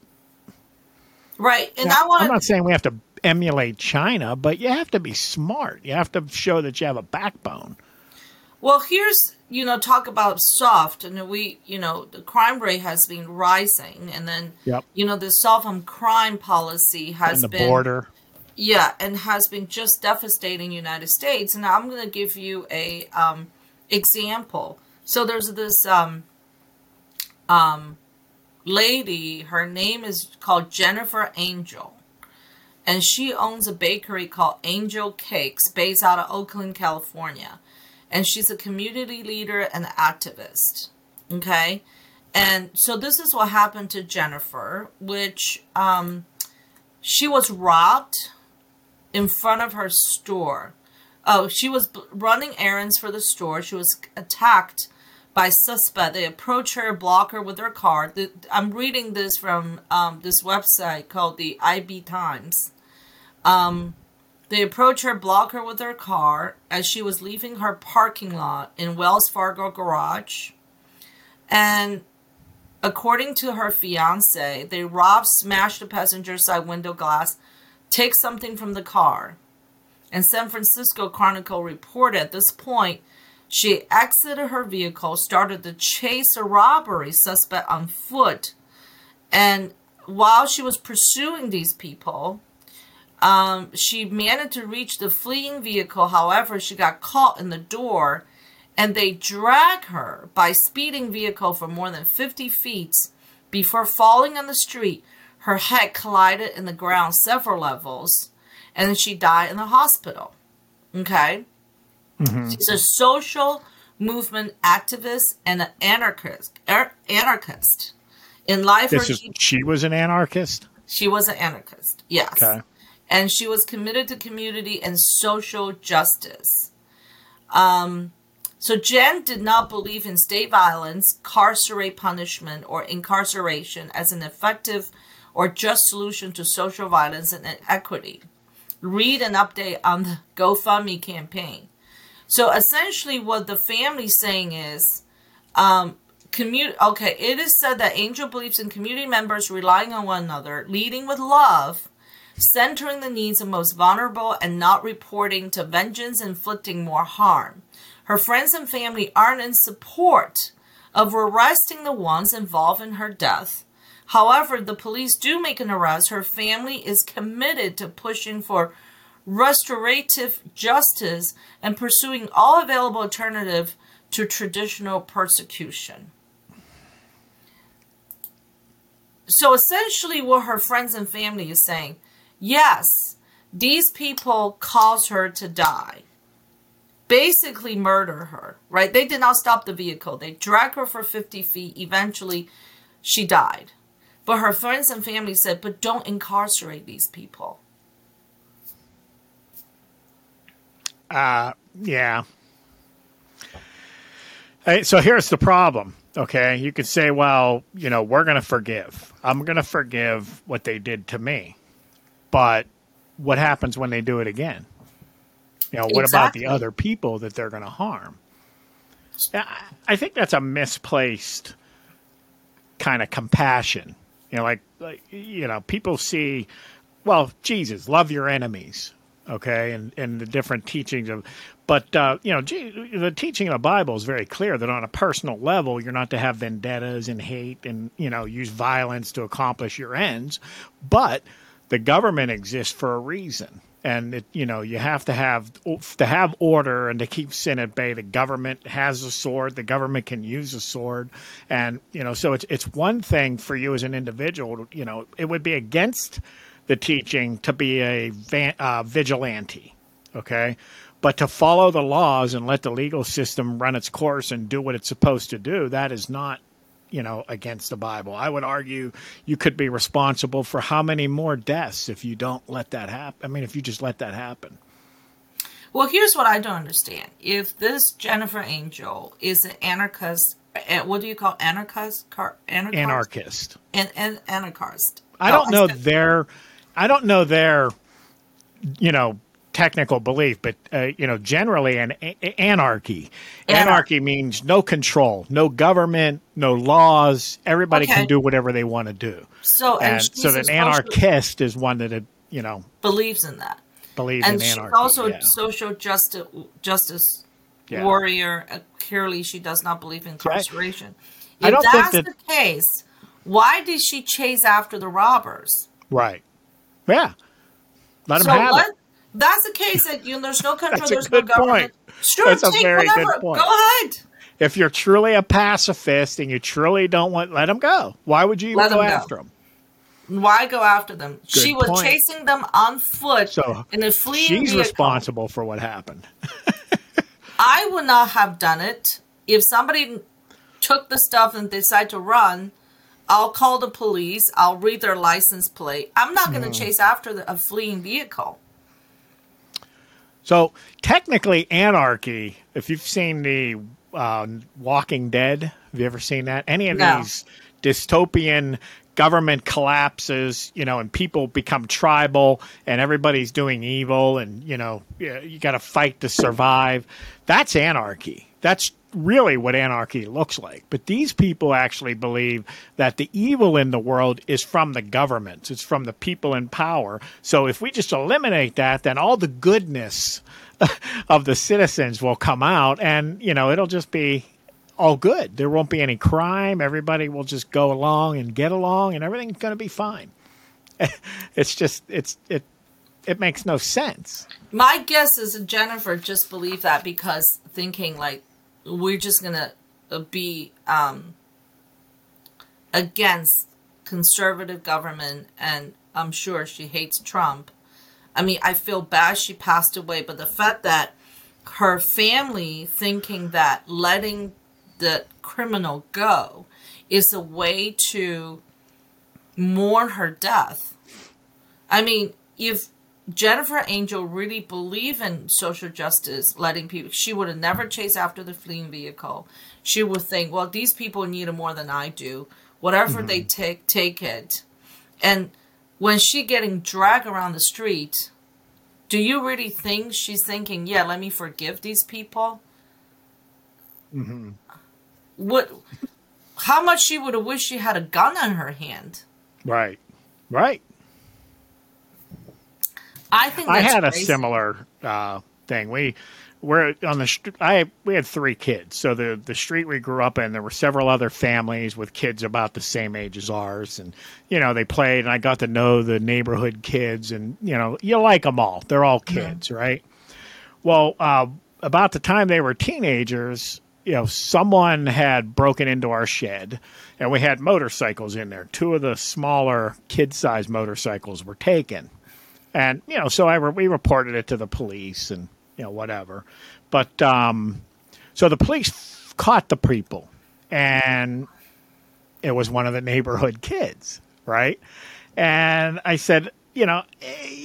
right. And now, I want I'm not saying we have to emulate China, but you have to be smart. You have to show that you have a backbone. Well, here's you know talk about soft, and we you know the crime rate has been rising, and then Yep. you know the soft on crime policy has And the been border. yeah, and has been just devastating United States. And I'm going to give you a um, example. So there's this um, um, lady. Her name is called Jennifer Angel, and she owns a bakery called Angel Cakes, based out of Oakland, California. And she's a community leader and activist. Okay, and so this is what happened to Jennifer, which um, she was robbed in front of her store. Oh, she was running errands for the store. She was attacked by suspect. They approach her, block her with their car. The, I'm reading this from um, this website called the IB Times. Um, they approach her, block her with their car as she was leaving her parking lot in Wells Fargo garage. And according to her fiance, they rob, smash the passenger side window glass, take something from the car. And San Francisco Chronicle reported at this point she exited her vehicle, started to chase a robbery suspect on foot. And while she was pursuing these people, um, she managed to reach the fleeing vehicle. However, she got caught in the door and they drag her by speeding vehicle for more than 50 feet before falling on the street. Her head collided in the ground several levels and she died in the hospital. Okay? Mm-hmm. She's a social movement activist and an anarchist. Er, anarchist. In life, is, she, she was an anarchist. she was an anarchist. Yes. Okay. And she was committed to community and social justice. Um, so Jen did not believe in state violence, carcerate punishment, or incarceration as an effective or just solution to social violence and inequity. Read an update on the GoFundMe campaign. So essentially, what the family's saying is, um, community. Okay, it is said that Angel believes in community members relying on one another, leading with love, centering the needs of most vulnerable, and not reporting to vengeance inflicting more harm. Her friends and family aren't in support of arresting the ones involved in her death. However, the police do make an arrest. Her family is committed to pushing for restorative justice and pursuing all available alternative to traditional persecution. So essentially what her friends and family is saying, yes, these people caused her to die. Basically murder her, right? They did not stop the vehicle. They dragged her for 50 feet. Eventually, she died. But her friends and family said, but don't incarcerate these people. Uh, yeah. Hey, so here's the problem. Okay, you could say, well, you know, we're going to forgive. I'm going to forgive what they did to me, but what happens when they do it again? You know, what about the other people that they're going to harm? I think that's a misplaced kind of compassion. You know, like, like you know, people see, well, Jesus, love your enemies, okay, and and the different teachings of, but uh, you know, the teaching of the Bible is very clear that on a personal level, you're not to have vendettas and hate and you know use violence to accomplish your ends, but the government exists for a reason. And it, you know you have to have to have order and to keep sin at bay. The government has a sword. The government can use a sword, and you know so it's it's one thing for you as an individual. You know it would be against the teaching to be a van, uh, vigilante, okay, but to follow the laws and let the legal system run its course and do what it's supposed to do. That is not you know, against the Bible. I would argue you could be responsible for how many more deaths if you don't let that happen. I mean, if you just let that happen. Well, here's what I don't understand. If this Jennifer Angel is an anarchist, eh, what do you call anarchist? Car, anarchist? Anarchist. An, an, anarchist. I Oh, don't know said- their, I don't know their, you know, technical belief, but uh, you know, generally an a- anarchy. Anar- Anarchy means no control, no government, no laws. Everybody Okay. can do whatever they want to do. So, and, And so an anarchist is one that, you know, believes in that. believes And in she's anarchy. also yeah. social justice justice Yeah. warrior. Uh, clearly, she does not believe in incarceration. I If don't think that's that- the case, why did she chase after the robbers? Right. Yeah. Let them so have let, it. That's the case that you know, there's no control, a there's no good government. point. Sure, That's a take good whatever. point. Go ahead. If you're truly a pacifist and you truly don't want, let them go. Why would you even Let go 'em go. after them? Why go after them? she was point. chasing them on foot So in a fleeing she's vehicle. responsible for what happened. I would not have done it if somebody took the stuff and decided to run. I'll call the police. I'll read their license plate. I'm not going to Mm. chase after the, a fleeing vehicle. So technically, anarchy. If you've seen the uh, Walking Dead, have you ever seen that? Any of No. these dystopian government collapses, you know, and people become tribal, and everybody's doing evil, and you know, you, you got to fight to survive. That's anarchy. That's really what anarchy looks like. But these people actually believe that the evil in the world is from the governments, it's from the people in power. So if we just eliminate that, then all the goodness of the citizens will come out and, you know, it'll just be all good. There won't be any crime. Everybody will just go along and get along and everything's going to be fine. it's just it's it it makes no sense. My guess is Jennifer just believed that because thinking like we're just gonna uh, be um, against conservative government, and I'm sure she hates Trump. I mean, I feel bad she passed away, but the fact that her family thinking that letting the criminal go is a way to mourn her death. I mean, if Jennifer Angel really believe in social justice, letting people, she would have never chased after the fleeing vehicle. She would think, well, these people need it more than I do. Whatever they take, take it. And when she getting dragged around the street, do you really think she's thinking, yeah, let me forgive these people? Mm-hmm. What? How much she would have wished she had a gun in her hand? Right. Right. I think I had a similar uh, thing. We were on the str- I we had three kids. So the the street we grew up in, there were several other families with kids about the same age as ours, and you know they played, and I got to know the neighborhood kids, and you know you like them all. They're all kids, right? Well, uh, about the time they were teenagers, you know, someone had broken into our shed, and we had motorcycles in there. Two of the smaller kid-sized motorcycles were taken and you know so i re- we reported it to the police and you know whatever. But um so the police f- caught the people and it was one of the neighborhood kids right? And i said you know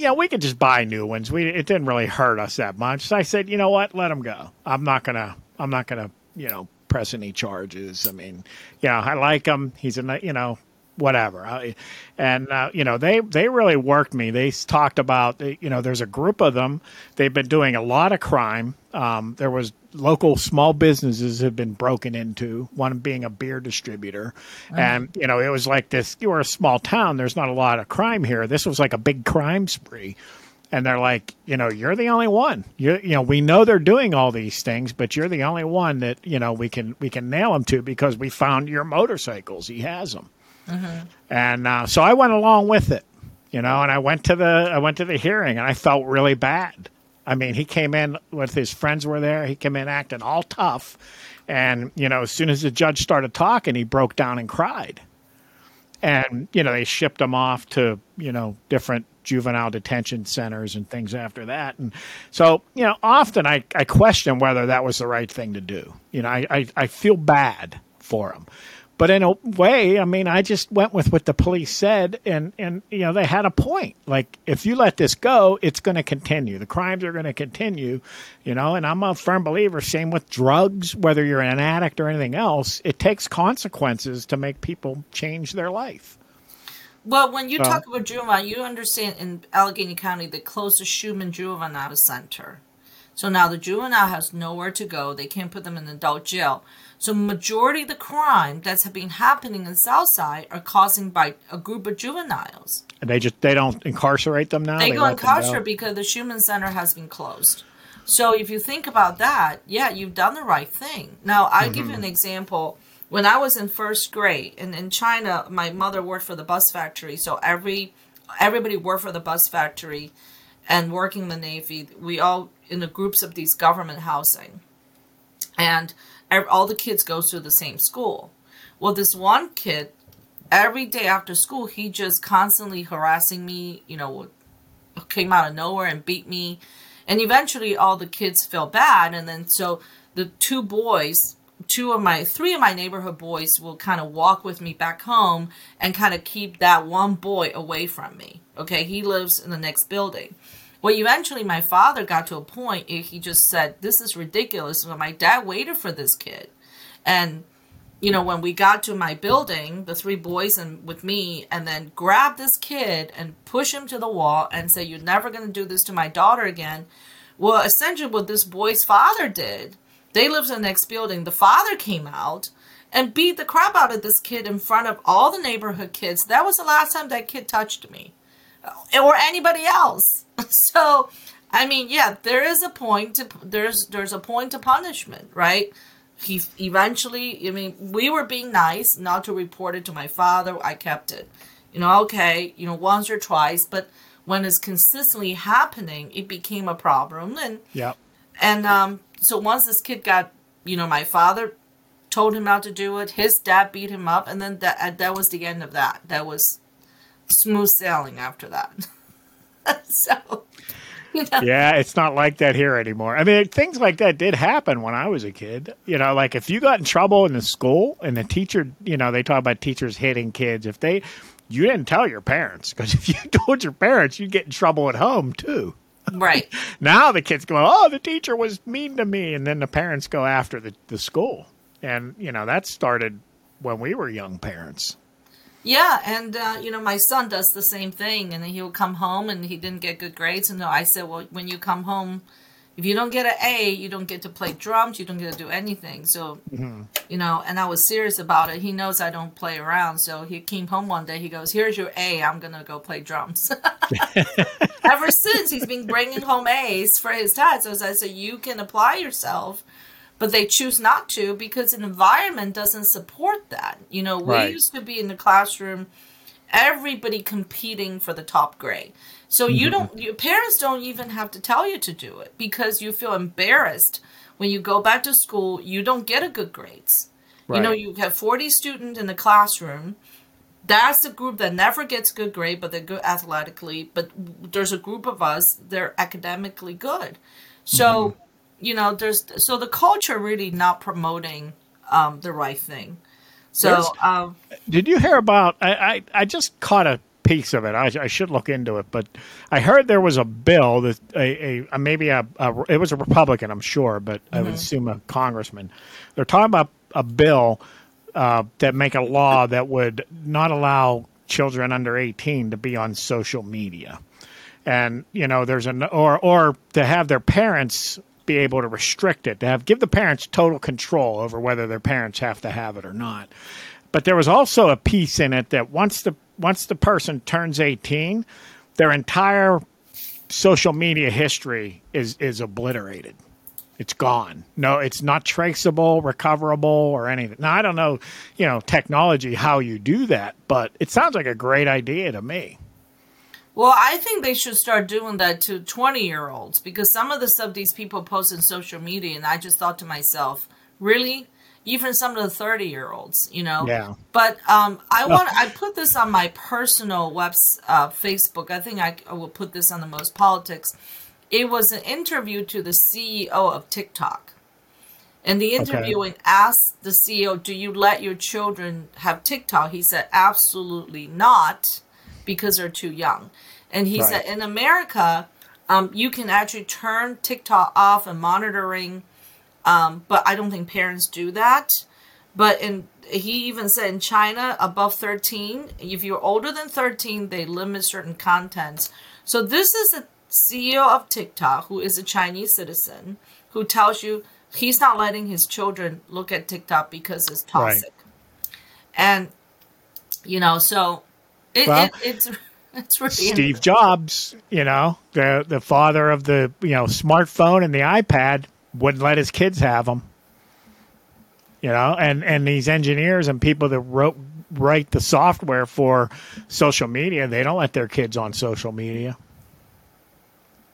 know we could just buy new ones. We it didn't really hurt us that much. So i said you know what? Let them go. I'm not gonna i'm not gonna you know press any charges. I mean you know i like him he's a you know whatever. I, and uh, you know, they they really worked me. They talked about you know, there's a group of them. They've been doing a lot of crime. Um, there was local small businesses have been broken into. One being a beer distributor, and you know, it was like this. You were a small town. There's not a lot of crime here. This was like a big crime spree. And they're like, you know, you're the only one. You, you know, we know they're doing all these things, but you're the only one that you know we can we can nail them to because we found your motorcycles. He has them and uh, so I went along with it, you know. And I went to the I went to the hearing, and I felt really bad. I mean, he came in with his friends were there. He came in acting all tough, and you know, as soon as the judge started talking, he broke down and cried. And you know, they shipped him off to you know different juvenile detention centers and things after that. And so, you know, often I, I question whether that was the right thing to do. You know, I, I, I feel bad for him. But in a way, I mean, I just went with what the police said, and, and you know, they had a point. Like, if you let this go, it's going to continue. The crimes are going to continue, you know, and I'm a firm believer, same with drugs, whether you're an addict or anything else, it takes consequences to make people change their life. Well, when you Uh, talk about juvenile, you understand in Allegheny County the Shuman Juvenile Center. So now the juvenile has nowhere to go. They can't put them in adult jail. So majority of the crime that's been happening in Southside are causing by a group of juveniles. And they just, they don't incarcerate them now. They them go. incarcerate because the Shuman Center has been closed. So if you think about that, yeah, you've done the right thing. Now I'll give you Mm-hmm. an example. When I was in first grade, and in China, my mother worked for the bus factory, so every everybody worked for the bus factory, and working in the navy. We all in the groups of these government housing, and all the kids go to the same school. Well, this one kid, every day after school, he just constantly harassing me. You know, came out of nowhere and beat me. And eventually all the kids felt bad. And then so the two boys, two of my, three of my neighborhood boys will kind of walk with me back home and kind of keep that one boy away from me. Okay. He lives in the next building. Well, eventually, my father got to a point. He just said, "This is ridiculous." So my dad waited for this kid, and you know, when we got to my building, the three boys and with me, and then grabbed this kid and push him to the wall and say, "You're never going to do this to my daughter again." Well, essentially, what this boy's father did, they lived in the next building. The father came out and beat the crap out of this kid in front of all the neighborhood kids. That was the last time that kid touched me or anybody else. So, I mean, yeah, there is a point to there's there's a point to punishment, right? He eventually, I mean, we were being nice not to report it to my father. I kept it. You know, okay, you know, once or twice, but when it's consistently happening, it became a problem and Yeah. and um so once this kid got, you know, my father told him not to do it. His dad beat him up, and then that that was the end of that. That was smooth sailing after that. so, you know, Yeah, it's not like that here anymore. I mean, things like that did happen when I was a kid. You know, like if you got in trouble in the school and the teacher, you know, they talk about teachers hitting kids. If they, you didn't tell your parents because if you told your parents, you'd get in trouble at home too. right? Now the kids go, oh, the teacher was mean to me, and then the parents go after the, the school, and you know that started when we were young parents. Yeah, and uh, you know, my son does the same thing, and he will come home and he didn't get good grades, and I said, well, when you come home, if you don't get an A, you don't get to play drums, you don't get to do anything. So, you know, and I was serious about it. He knows I don't play around, so he came home one day. He goes, "Here's your A. I'm gonna go play drums." Ever since, he's been bringing home A's for his tests. So I said, you can apply yourself, but they choose not to because an environment doesn't support that. You know, we Right. used to be in the classroom, everybody competing for the top grade. So you mm-hmm. don't, your parents don't even have to tell you to do it because you feel embarrassed when you go back to school. You don't get a good grades. You know, you have 40 students in the classroom. That's the group that never gets good grade, but they're good athletically. But there's a group of us, they're academically good. So, mm-hmm. You know, there's so the culture really not promoting um, the right thing. So, um, Did you hear about? I, I, I just caught a piece of it. I, I should look into it, but I heard there was a bill that a, a maybe a, a it was a Republican, I'm sure, but I would assume a congressman. They're talking about a bill uh, that make a law that would not allow children under 18 to be on social media, and you know there's an or or to have their parents be able to restrict it to have give the parents total control over whether their parents have to have it or not. But there was also a piece in it that once the once the person turns 18 their entire social media history is is obliterated. It's gone. No it's not traceable recoverable or anything. Now i don't know you know technology how you do that but it sounds like a great idea to me well, I think they should start doing that to 20 year olds because some of the stuff these people post in social media, and I just thought to myself, really? Even some of the 30 year olds, you know? Yeah. But um, I want I put this on my personal webs uh, Facebook. I think I, I will put this on the most politics. It was an interview to the CEO of TikTok. And the interviewing asked the CEO, Do you let your children have TikTok? He said, Absolutely not, because they're too young. And he Right. said, In America, um, you can actually turn TikTok off and monitoring, um, but I don't think parents do that. But in he even said in China, above 13, if you're older than 13, they limit certain contents. So this is a CEO of TikTok who is a Chinese citizen who tells you he's not letting his children look at TikTok because it's Right. toxic. And you know, so it, Well, it it's it's really Steve Jobs, you know, the the father of the you know smartphone and the iPad, wouldn't let his kids have them. You know, and and these engineers and people that wrote write the software for social media, they don't let their kids on social media.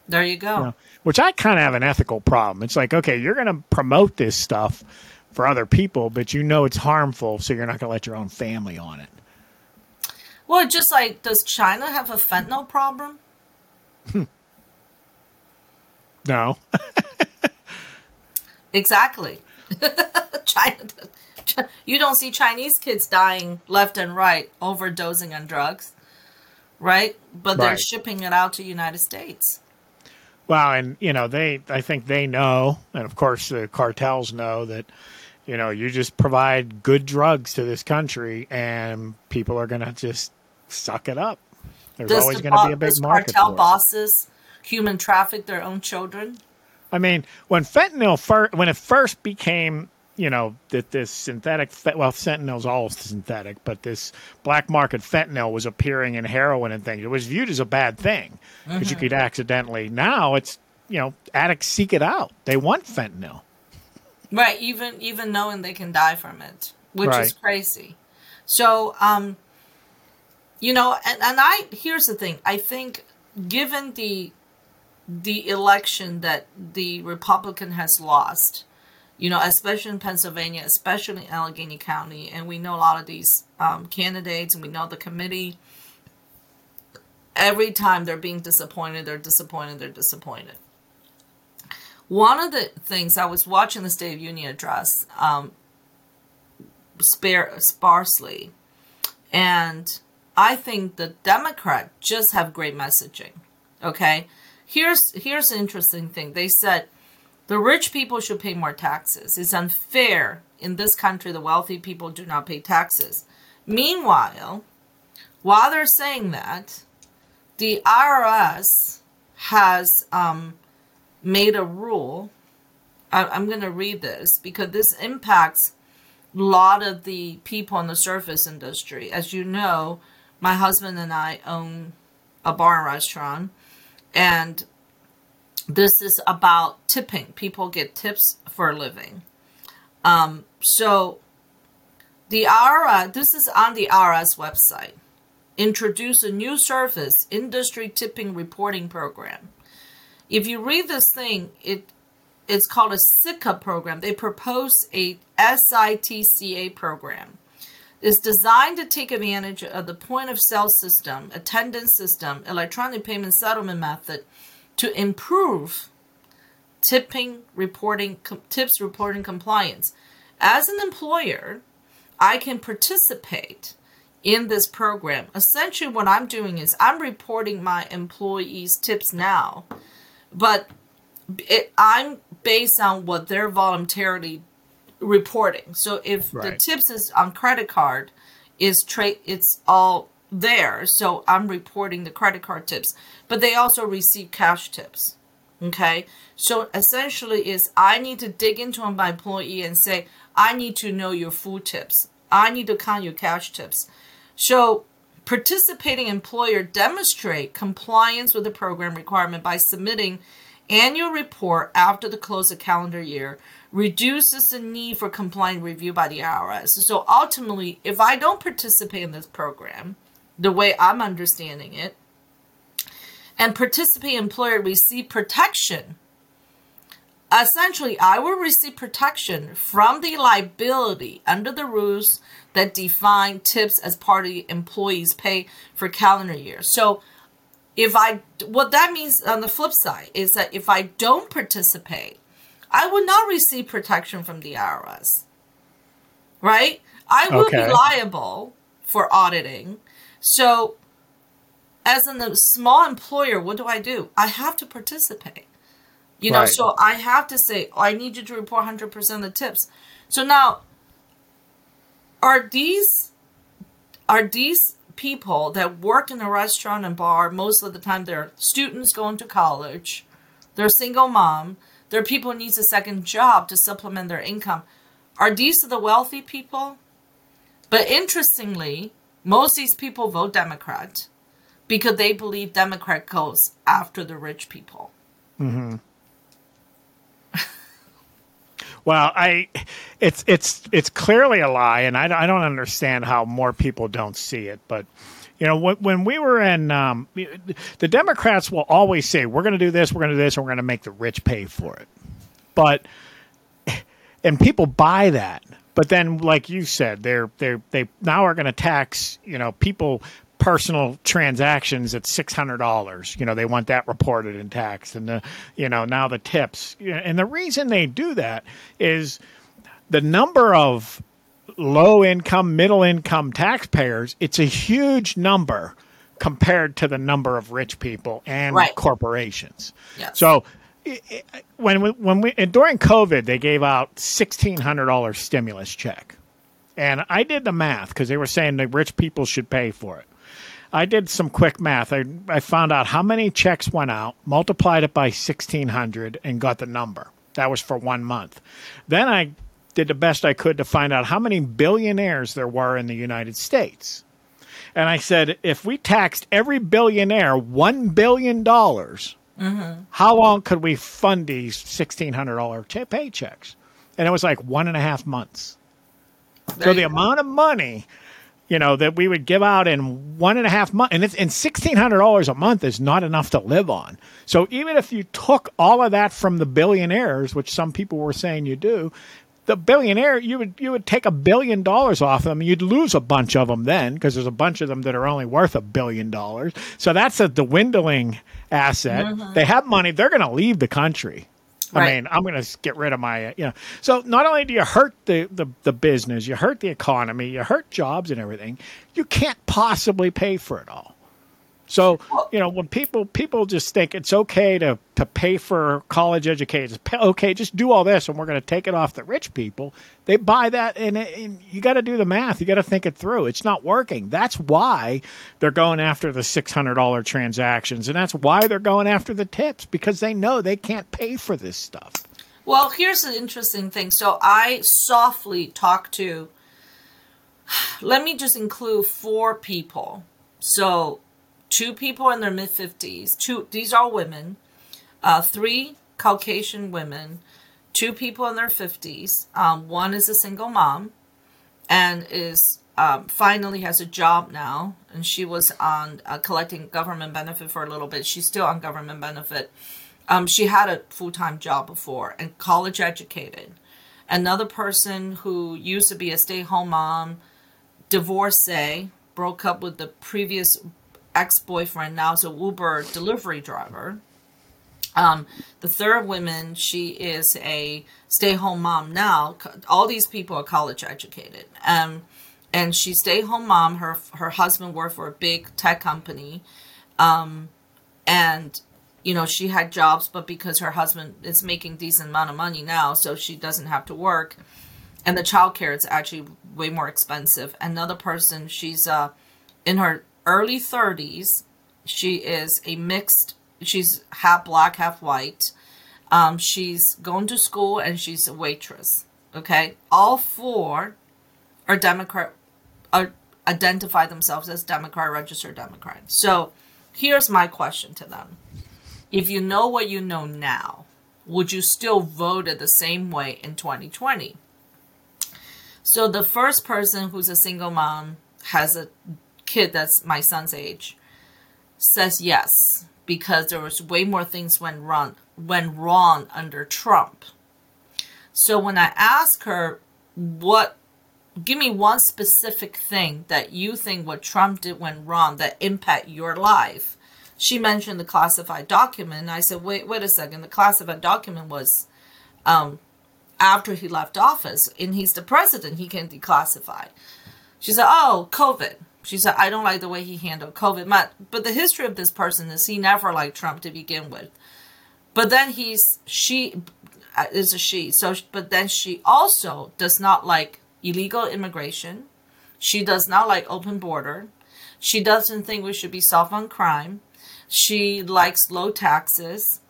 There you go. know, which I kind of have an ethical problem. It's like, okay, you're going to promote this stuff for other people, but you know it's harmful, so you're not going to let your own family on it. Well, just like does China have a fentanyl problem? No, Exactly. China. You don't see Chinese kids dying left and right, overdosing on drugs, right? But they're Right. shipping it out to United States. Well, and you know they, I think they know, and of course the cartels know that, you know, you just provide good drugs to this country, and people are going to just suck it up. There's Does always the going to bo- be a big market cartel for it. bosses human traffic their own children? I mean, when fentanyl fir- when it first became, you know, that this synthetic, fe- well, fentanyl's all synthetic, but this black market fentanyl was appearing in heroin and things. It was viewed as a bad thing because you could accidentally. Now it's, you know, addicts seek it out. They want fentanyl. Right, even even knowing they can die from it, which is crazy. So, um, you know, and, and I here's the thing. I think given the the election that the Republican has lost, you know, especially in Pennsylvania, especially in Allegheny County, and we know a lot of these um, candidates, and we know the committee. Every time they're being disappointed, they're disappointed, they're disappointed. One of the things I was watching the State of Union address um, spare, sparsely, and I think the Democrats just have great messaging. Okay, here's here's the interesting thing. They said the rich people should pay more taxes. It's unfair in this country the wealthy people do not pay taxes. Meanwhile, while they're saying that, the IRS has um, made a rule. I, I'm going to read this because this impacts a lot of the people in the service industry. As you know, my husband and I own a bar and restaurant, and this is about tipping. People get tips for a living. Um, so the IRS, this is on the IRS website, introduce a new service, industry tipping reporting program. If you read this thing, it it's called a SITCA program. They propose a SITCA program. It's designed to take advantage of the point of sale system, attendance system, electronic payment settlement method to improve tipping reporting tips reporting compliance. As an employer, I can participate in this program. Essentially what I'm doing is I'm reporting my employees tips now, but it, I'm based on what they're voluntarily reporting. So if the tips is on credit card, is trade it's all there. So I'm reporting the credit card tips, but they also receive cash tips. Okay, so essentially is I need to dig into my employee and say I need to know your food tips. I need to count your cash tips. So participating employer demonstrate compliance with the program requirement by submitting annual report after the close of calendar year reduces the need for compliant review by the IRS. So ultimately, if I don't participate in this program, the way I'm understanding it, and participate employer receive protection, essentially I will receive protection from the liability under the rules that define tips as part of the employee's pay for calendar year. So if I what that means on the flip side is that if I don't participate, I will not receive protection from the IRS. Right? I will Okay. be liable for auditing. So as a small employer, what do I do? I have to participate. You know, Right. so I have to say, oh, I need you to report 100% of the tips. So now, are these are these people that work in a restaurant and bar most of the time they're students going to college they're single mom they're people who needs a second job to supplement their income are these the wealthy people but interestingly most of these people vote democrat because they believe democrat goes after the rich people Hmm. Well, I, it's it's it's clearly a lie, and I, I don't understand how more people don't see it. But you know, when, we were in, um, the Democrats will always say, "We're going to do this, we're going to do this, and we're going to make the rich pay for it." But and people buy that. But then, like you said, they're they they now are going to tax you know people personal transactions at six hundred dollars. You know they want that reported in tax, and the you know now the tips. And the reason they do that is the number of low income, middle income taxpayers. It's a huge number compared to the number of rich people and Right. corporations. Yes. So when we, when we during COVID, they gave out sixteen hundred dollars stimulus check, and I did the math because they were saying the rich people should pay for it. I did some quick math. I, I found out how many checks went out, multiplied it by 1600, and got the number. That was for one month. Then I did the best I could to find out how many billionaires there were in the United States. And I said, if we taxed every billionaire $1 billion, mm-hmm. how long could we fund these $1,600 che- paychecks? And it was like one and a half months. There So the go. amount of money, you know, that we would give out in one and a half months, and it's and sixteen hundred dollars a month is not enough to live on. So even if you took all of that from the billionaires, which some people were saying you do, the billionaire you would you would take a billion dollars off them, you'd lose a bunch of them then because there's a bunch of them that are only worth a billion dollars. So that's a dwindling asset. They have money; they're going to leave the country. I mean, I'm going to get rid of my, uh, you know. So not only do you hurt the, the, the business, you hurt the economy, you hurt jobs and everything, you can't possibly pay for it all. So, you know, when people people just think it's okay to, to pay for college education, it's okay, just do all this and we're going to take it off the rich people, they buy that and, it- and you got to do the math. You got to think it through. It's not working. That's why they're going after the $600 transactions and that's why they're going after the tips because they know they can't pay for this stuff. Well, here's the interesting thing. So I softly talked to, let me just include four people. So two people in their mid 50s, two, these are women, uh, three Caucasian women, two people in their 50s. Um, one is a single mom and is um, finally has a job now. And she was on uh, collecting government benefit for a little bit. She's still on government benefit. Um, she had a full time job before and college educated. Another person who used to be a stay home mom, divorcee, broke up with the previous ex boyfriend, now is a Uber delivery driver. Um, the third woman, she is a stay home mom now. All these people are college educated. Um, and she stay home mom. Her her husband worked for a big tech company. Um, and you know she had jobs but because her husband is making decent amount of money now so she doesn't have to work and the childcare is actually way more expensive another person she's uh in her early 30s she is a mixed she's half black half white. Um she's going to school and she's a waitress okay? All four are democrat are identify themselves as democrat registered democrat. So here's my question to them. If you know what you know now, would you still vote the same way in 2020? So the first person who's a single mom has a kid that's my son's age says yes because there was way more things went wrong went wrong under Trump. So when I ask her what give me one specific thing that you think what Trump did went wrong that impact your life. She mentioned the classified document. I said, wait, wait a second. The classified document was um, after he left office, and he's the president. He can declassify. She said, oh, COVID. She said, I don't like the way he handled COVID. But, but the history of this person is he never liked Trump to begin with. But then he's she uh, is a she. So, but then she also does not like illegal immigration. She does not like open border. She doesn't think we should be soft on crime. She likes low taxes,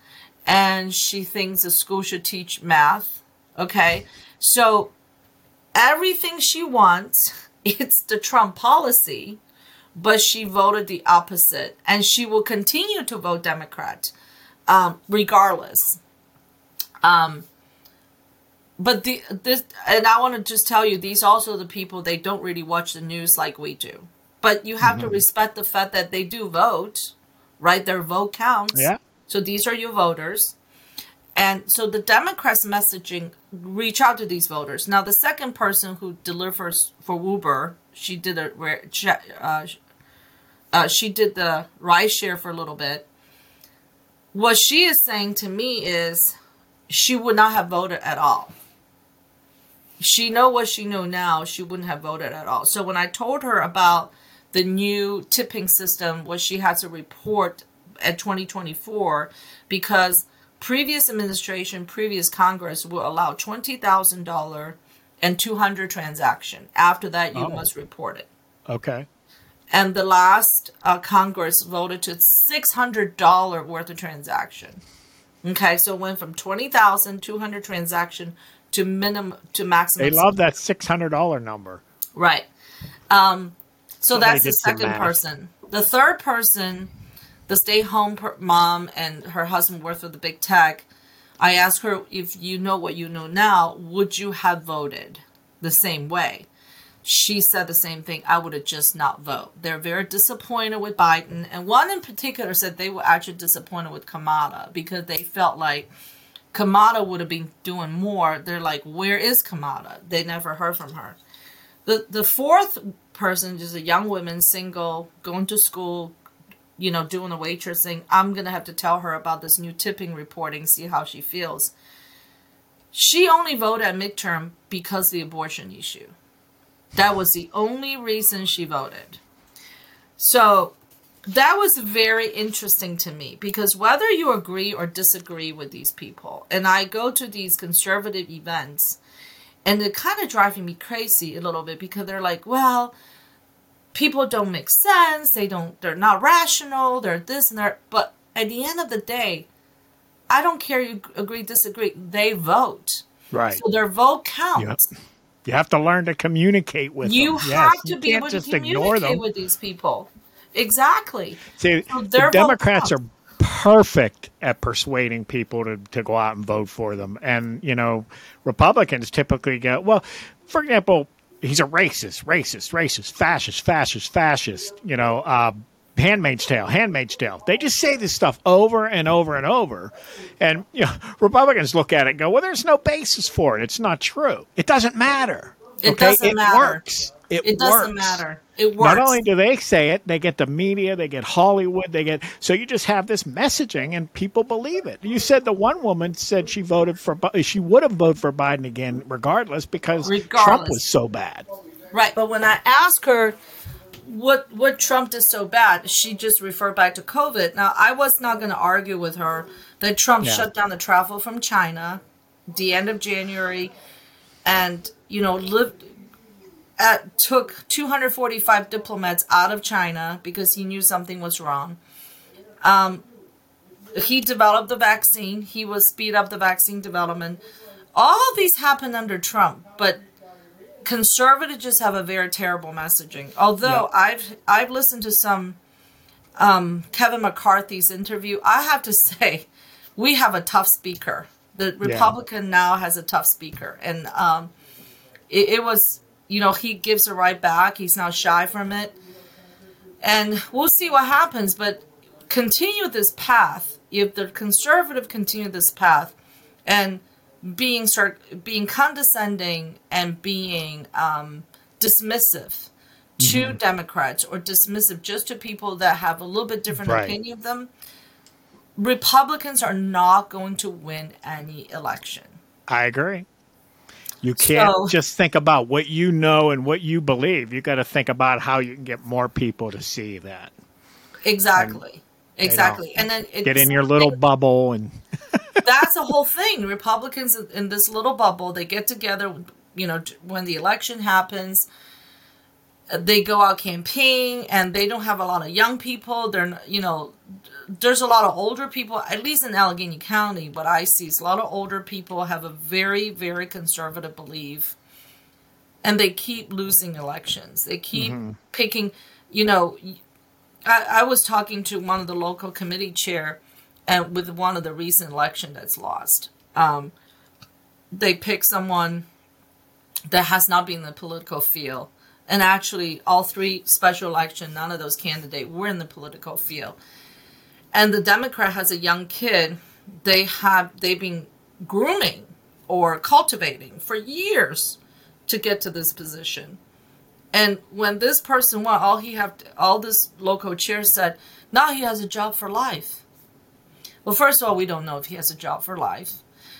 and she thinks the school should teach math. Okay, so everything she wants, it's the Trump policy, but she voted the opposite, and she will continue to vote Democrat um, regardless. Um, but the this, and I want to just tell you, these also the people they don't really watch the news like we do. But you have to respect the fact that they do vote, right? Their vote counts. Yeah. So these are your voters. And so the Democrats' messaging reach out to these voters. Now, the second person who delivers for Uber, she did a uh, uh, she did the ride share for a little bit. What she is saying to me is she would not have voted at all. She know what she know now. She wouldn't have voted at all. So when I told her about the new tipping system was she had to report at 2024 because previous administration, previous Congress will allow $20,000 and 200 transaction. After that, you Oh. must report it. Okay. And the last uh, Congress voted to $600 worth of transaction. Okay, so it went from 20,200 transaction to minimum to maximum. They love that six hundred dollar number. Right. Um, so Somebody that's the second person. The third person, the stay home mom and her husband work for the big tech. I asked her if you know what you know now, would you have voted the same way? She said the same thing. I would have just not vote. They're very disappointed with Biden, and one in particular said they were actually disappointed with Kamala because they felt like Kamala would have been doing more. They're like, where is Kamala? They never heard from her. The the fourth person is a young woman, single, going to school, you know, doing the waitressing. I'm gonna have to tell her about this new tipping reporting, see how she feels. She only voted at midterm because the abortion issue. That was the only reason she voted. So that was very interesting to me because whether you agree or disagree with these people, and I go to these conservative events, and they're kind of driving me crazy a little bit because they're like, well, people don't make sense, they don't, they're not rational, they're this and that. But at the end of the day, I don't care you agree, disagree, they vote. Right. So their vote counts. Yep. You have to learn to communicate with them. You them. have Yes, to you be able to just ignore communicate them. with these people. Exactly. See, So the Democrats are perfect at persuading people to, to go out and vote for them. And, you know, Republicans typically go, well, for example, he's a racist, racist, racist, fascist, fascist, fascist, you know, uh, Handmaid's Tale, Handmaid's Tale. They just say this stuff over and over and over. And, you know, Republicans look at it and go, well, there's no basis for it. It's not true. It doesn't matter. It okay? doesn't it matter. works. It, It doesn't matter. It works. Not only do they say it, they get the media, they get Hollywood, they get so you just have this messaging and people believe it. You said the one woman said she voted for she would have voted for Biden again regardless because Trump was so bad. Right, but when I ask her what what Trump did so bad, she just referred back to COVID. Now, I was not going to argue with her that Trump Yeah. shut down the travel from China the end of January and, you know, lived at, took 245 diplomats out of China because he knew something was wrong. Um, he developed the vaccine. He was speed up the vaccine development. All of these happened under Trump, but conservatives just have a very terrible messaging. Although Yep. I've I've listened to some um, Kevin McCarthy's interview, I have to say we have a tough speaker. The Republican now has a tough speaker, and um, it, it was you know he gives it right back. He's not shy from it, and we'll see what happens. But continue this path. If the conservative continue this path, and being start being condescending and being um, dismissive to Mm-hmm. Democrats or dismissive just to people that have a little bit different Right. opinion of them, Republicans are not going to win any election. I agree. You can't So- just think about what you know and what you believe. You got to think about how you can get more people to see that. Exactly. Exactly. And then Get in your little bubble and that's the whole thing. Republicans in this little bubble, they get together, you know, when the election happens, they go out campaign and they don't have a lot of young people. They're, you know, there's a lot of older people, at least in Allegheny County, what I see is a lot of older people have a very, very conservative belief and they keep losing elections. They keep picking, you know, I, I was talking to one of the local committee chair and with one of the recent election that's lost. Um, they pick someone that has not been in the political field. And actually, all three special election, none of those candidates were in the political field. And the Democrat has a young kid. They have they've been grooming or cultivating for years to get to this position. And when this person won, all he have all this local chair said, now he has a job for life. Well, first of all, we don't know if he has a job for life.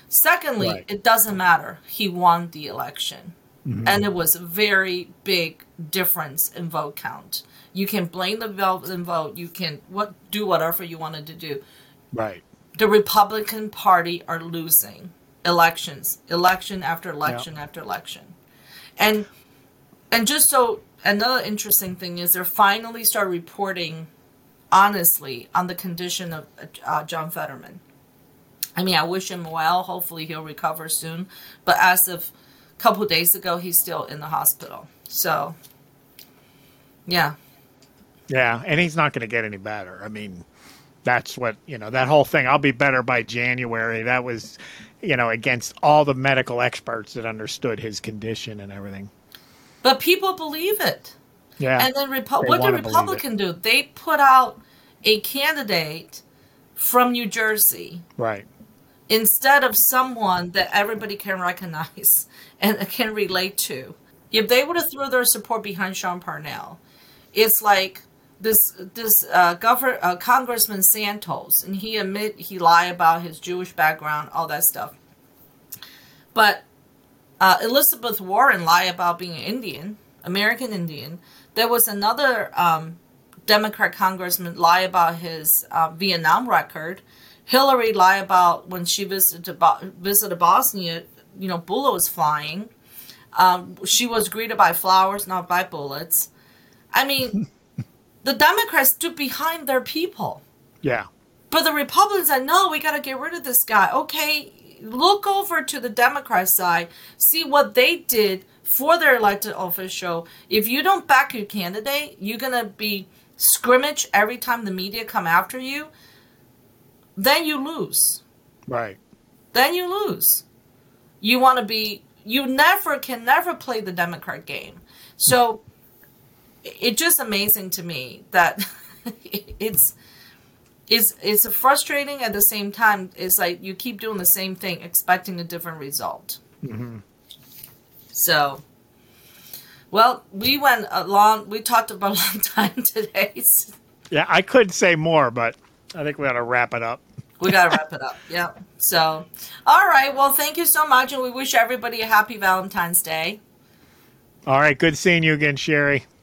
Secondly, Right. it doesn't matter. He won the election. Mm-hmm. and it was a very big difference in vote count. You can blame the vote and vote. You can what do whatever you wanted to do. Right. The Republican Party are losing elections, election after election after election, and and just so another interesting thing is they're finally start reporting honestly on the condition of uh, John Fetterman. I mean, I wish him well. Hopefully, he'll recover soon. But as of a couple days ago, he's still in the hospital. So, yeah, Yeah, and he's not going to get any better. I mean, that's what you know. That whole thing. I'll be better by January. That was, you know, against all the medical experts that understood his condition and everything. but people believe it. Yeah. And then Repu- what did Republican do? They put out a candidate from New Jersey right. instead of someone that everybody can recognize and can relate to. If they would have threw their support behind Sean Parnell, it's like this this uh, govern uh, Congressman Santos, and he admit he lied about his Jewish background, all that stuff. But uh, Elizabeth Warren lied about being an Indian, American Indian. There was another um, Democrat congressman lie about his uh, Vietnam record. Hillary lied about when she visited visited Bosnia. You know, bullet was flying. Um, she was greeted by flowers, not by bullets. I mean, the Democrats stood behind their people. Yeah. But the Republicans said, no, we got to get rid of this guy. Okay, look over to the Democrat side, see what they did for their elected official. If you don't back your candidate, you're going to be scrimmage every time the media come after you. Then you lose. Right. Then you lose. You want to be, you never can never play the Democrat game. So it's just amazing to me that it's it's it's frustrating at the same time. It's like you keep doing the same thing, expecting a different result. Mm-hmm. So, well, we went a long. We talked about a long time today. Yeah. I could say more, but I think we ought to wrap it up. we gotta wrap it up. Yeah. So, all right. Well, thank you so much, and we wish everybody a happy Valentine's Day. All right. Good seeing you again, Sherry.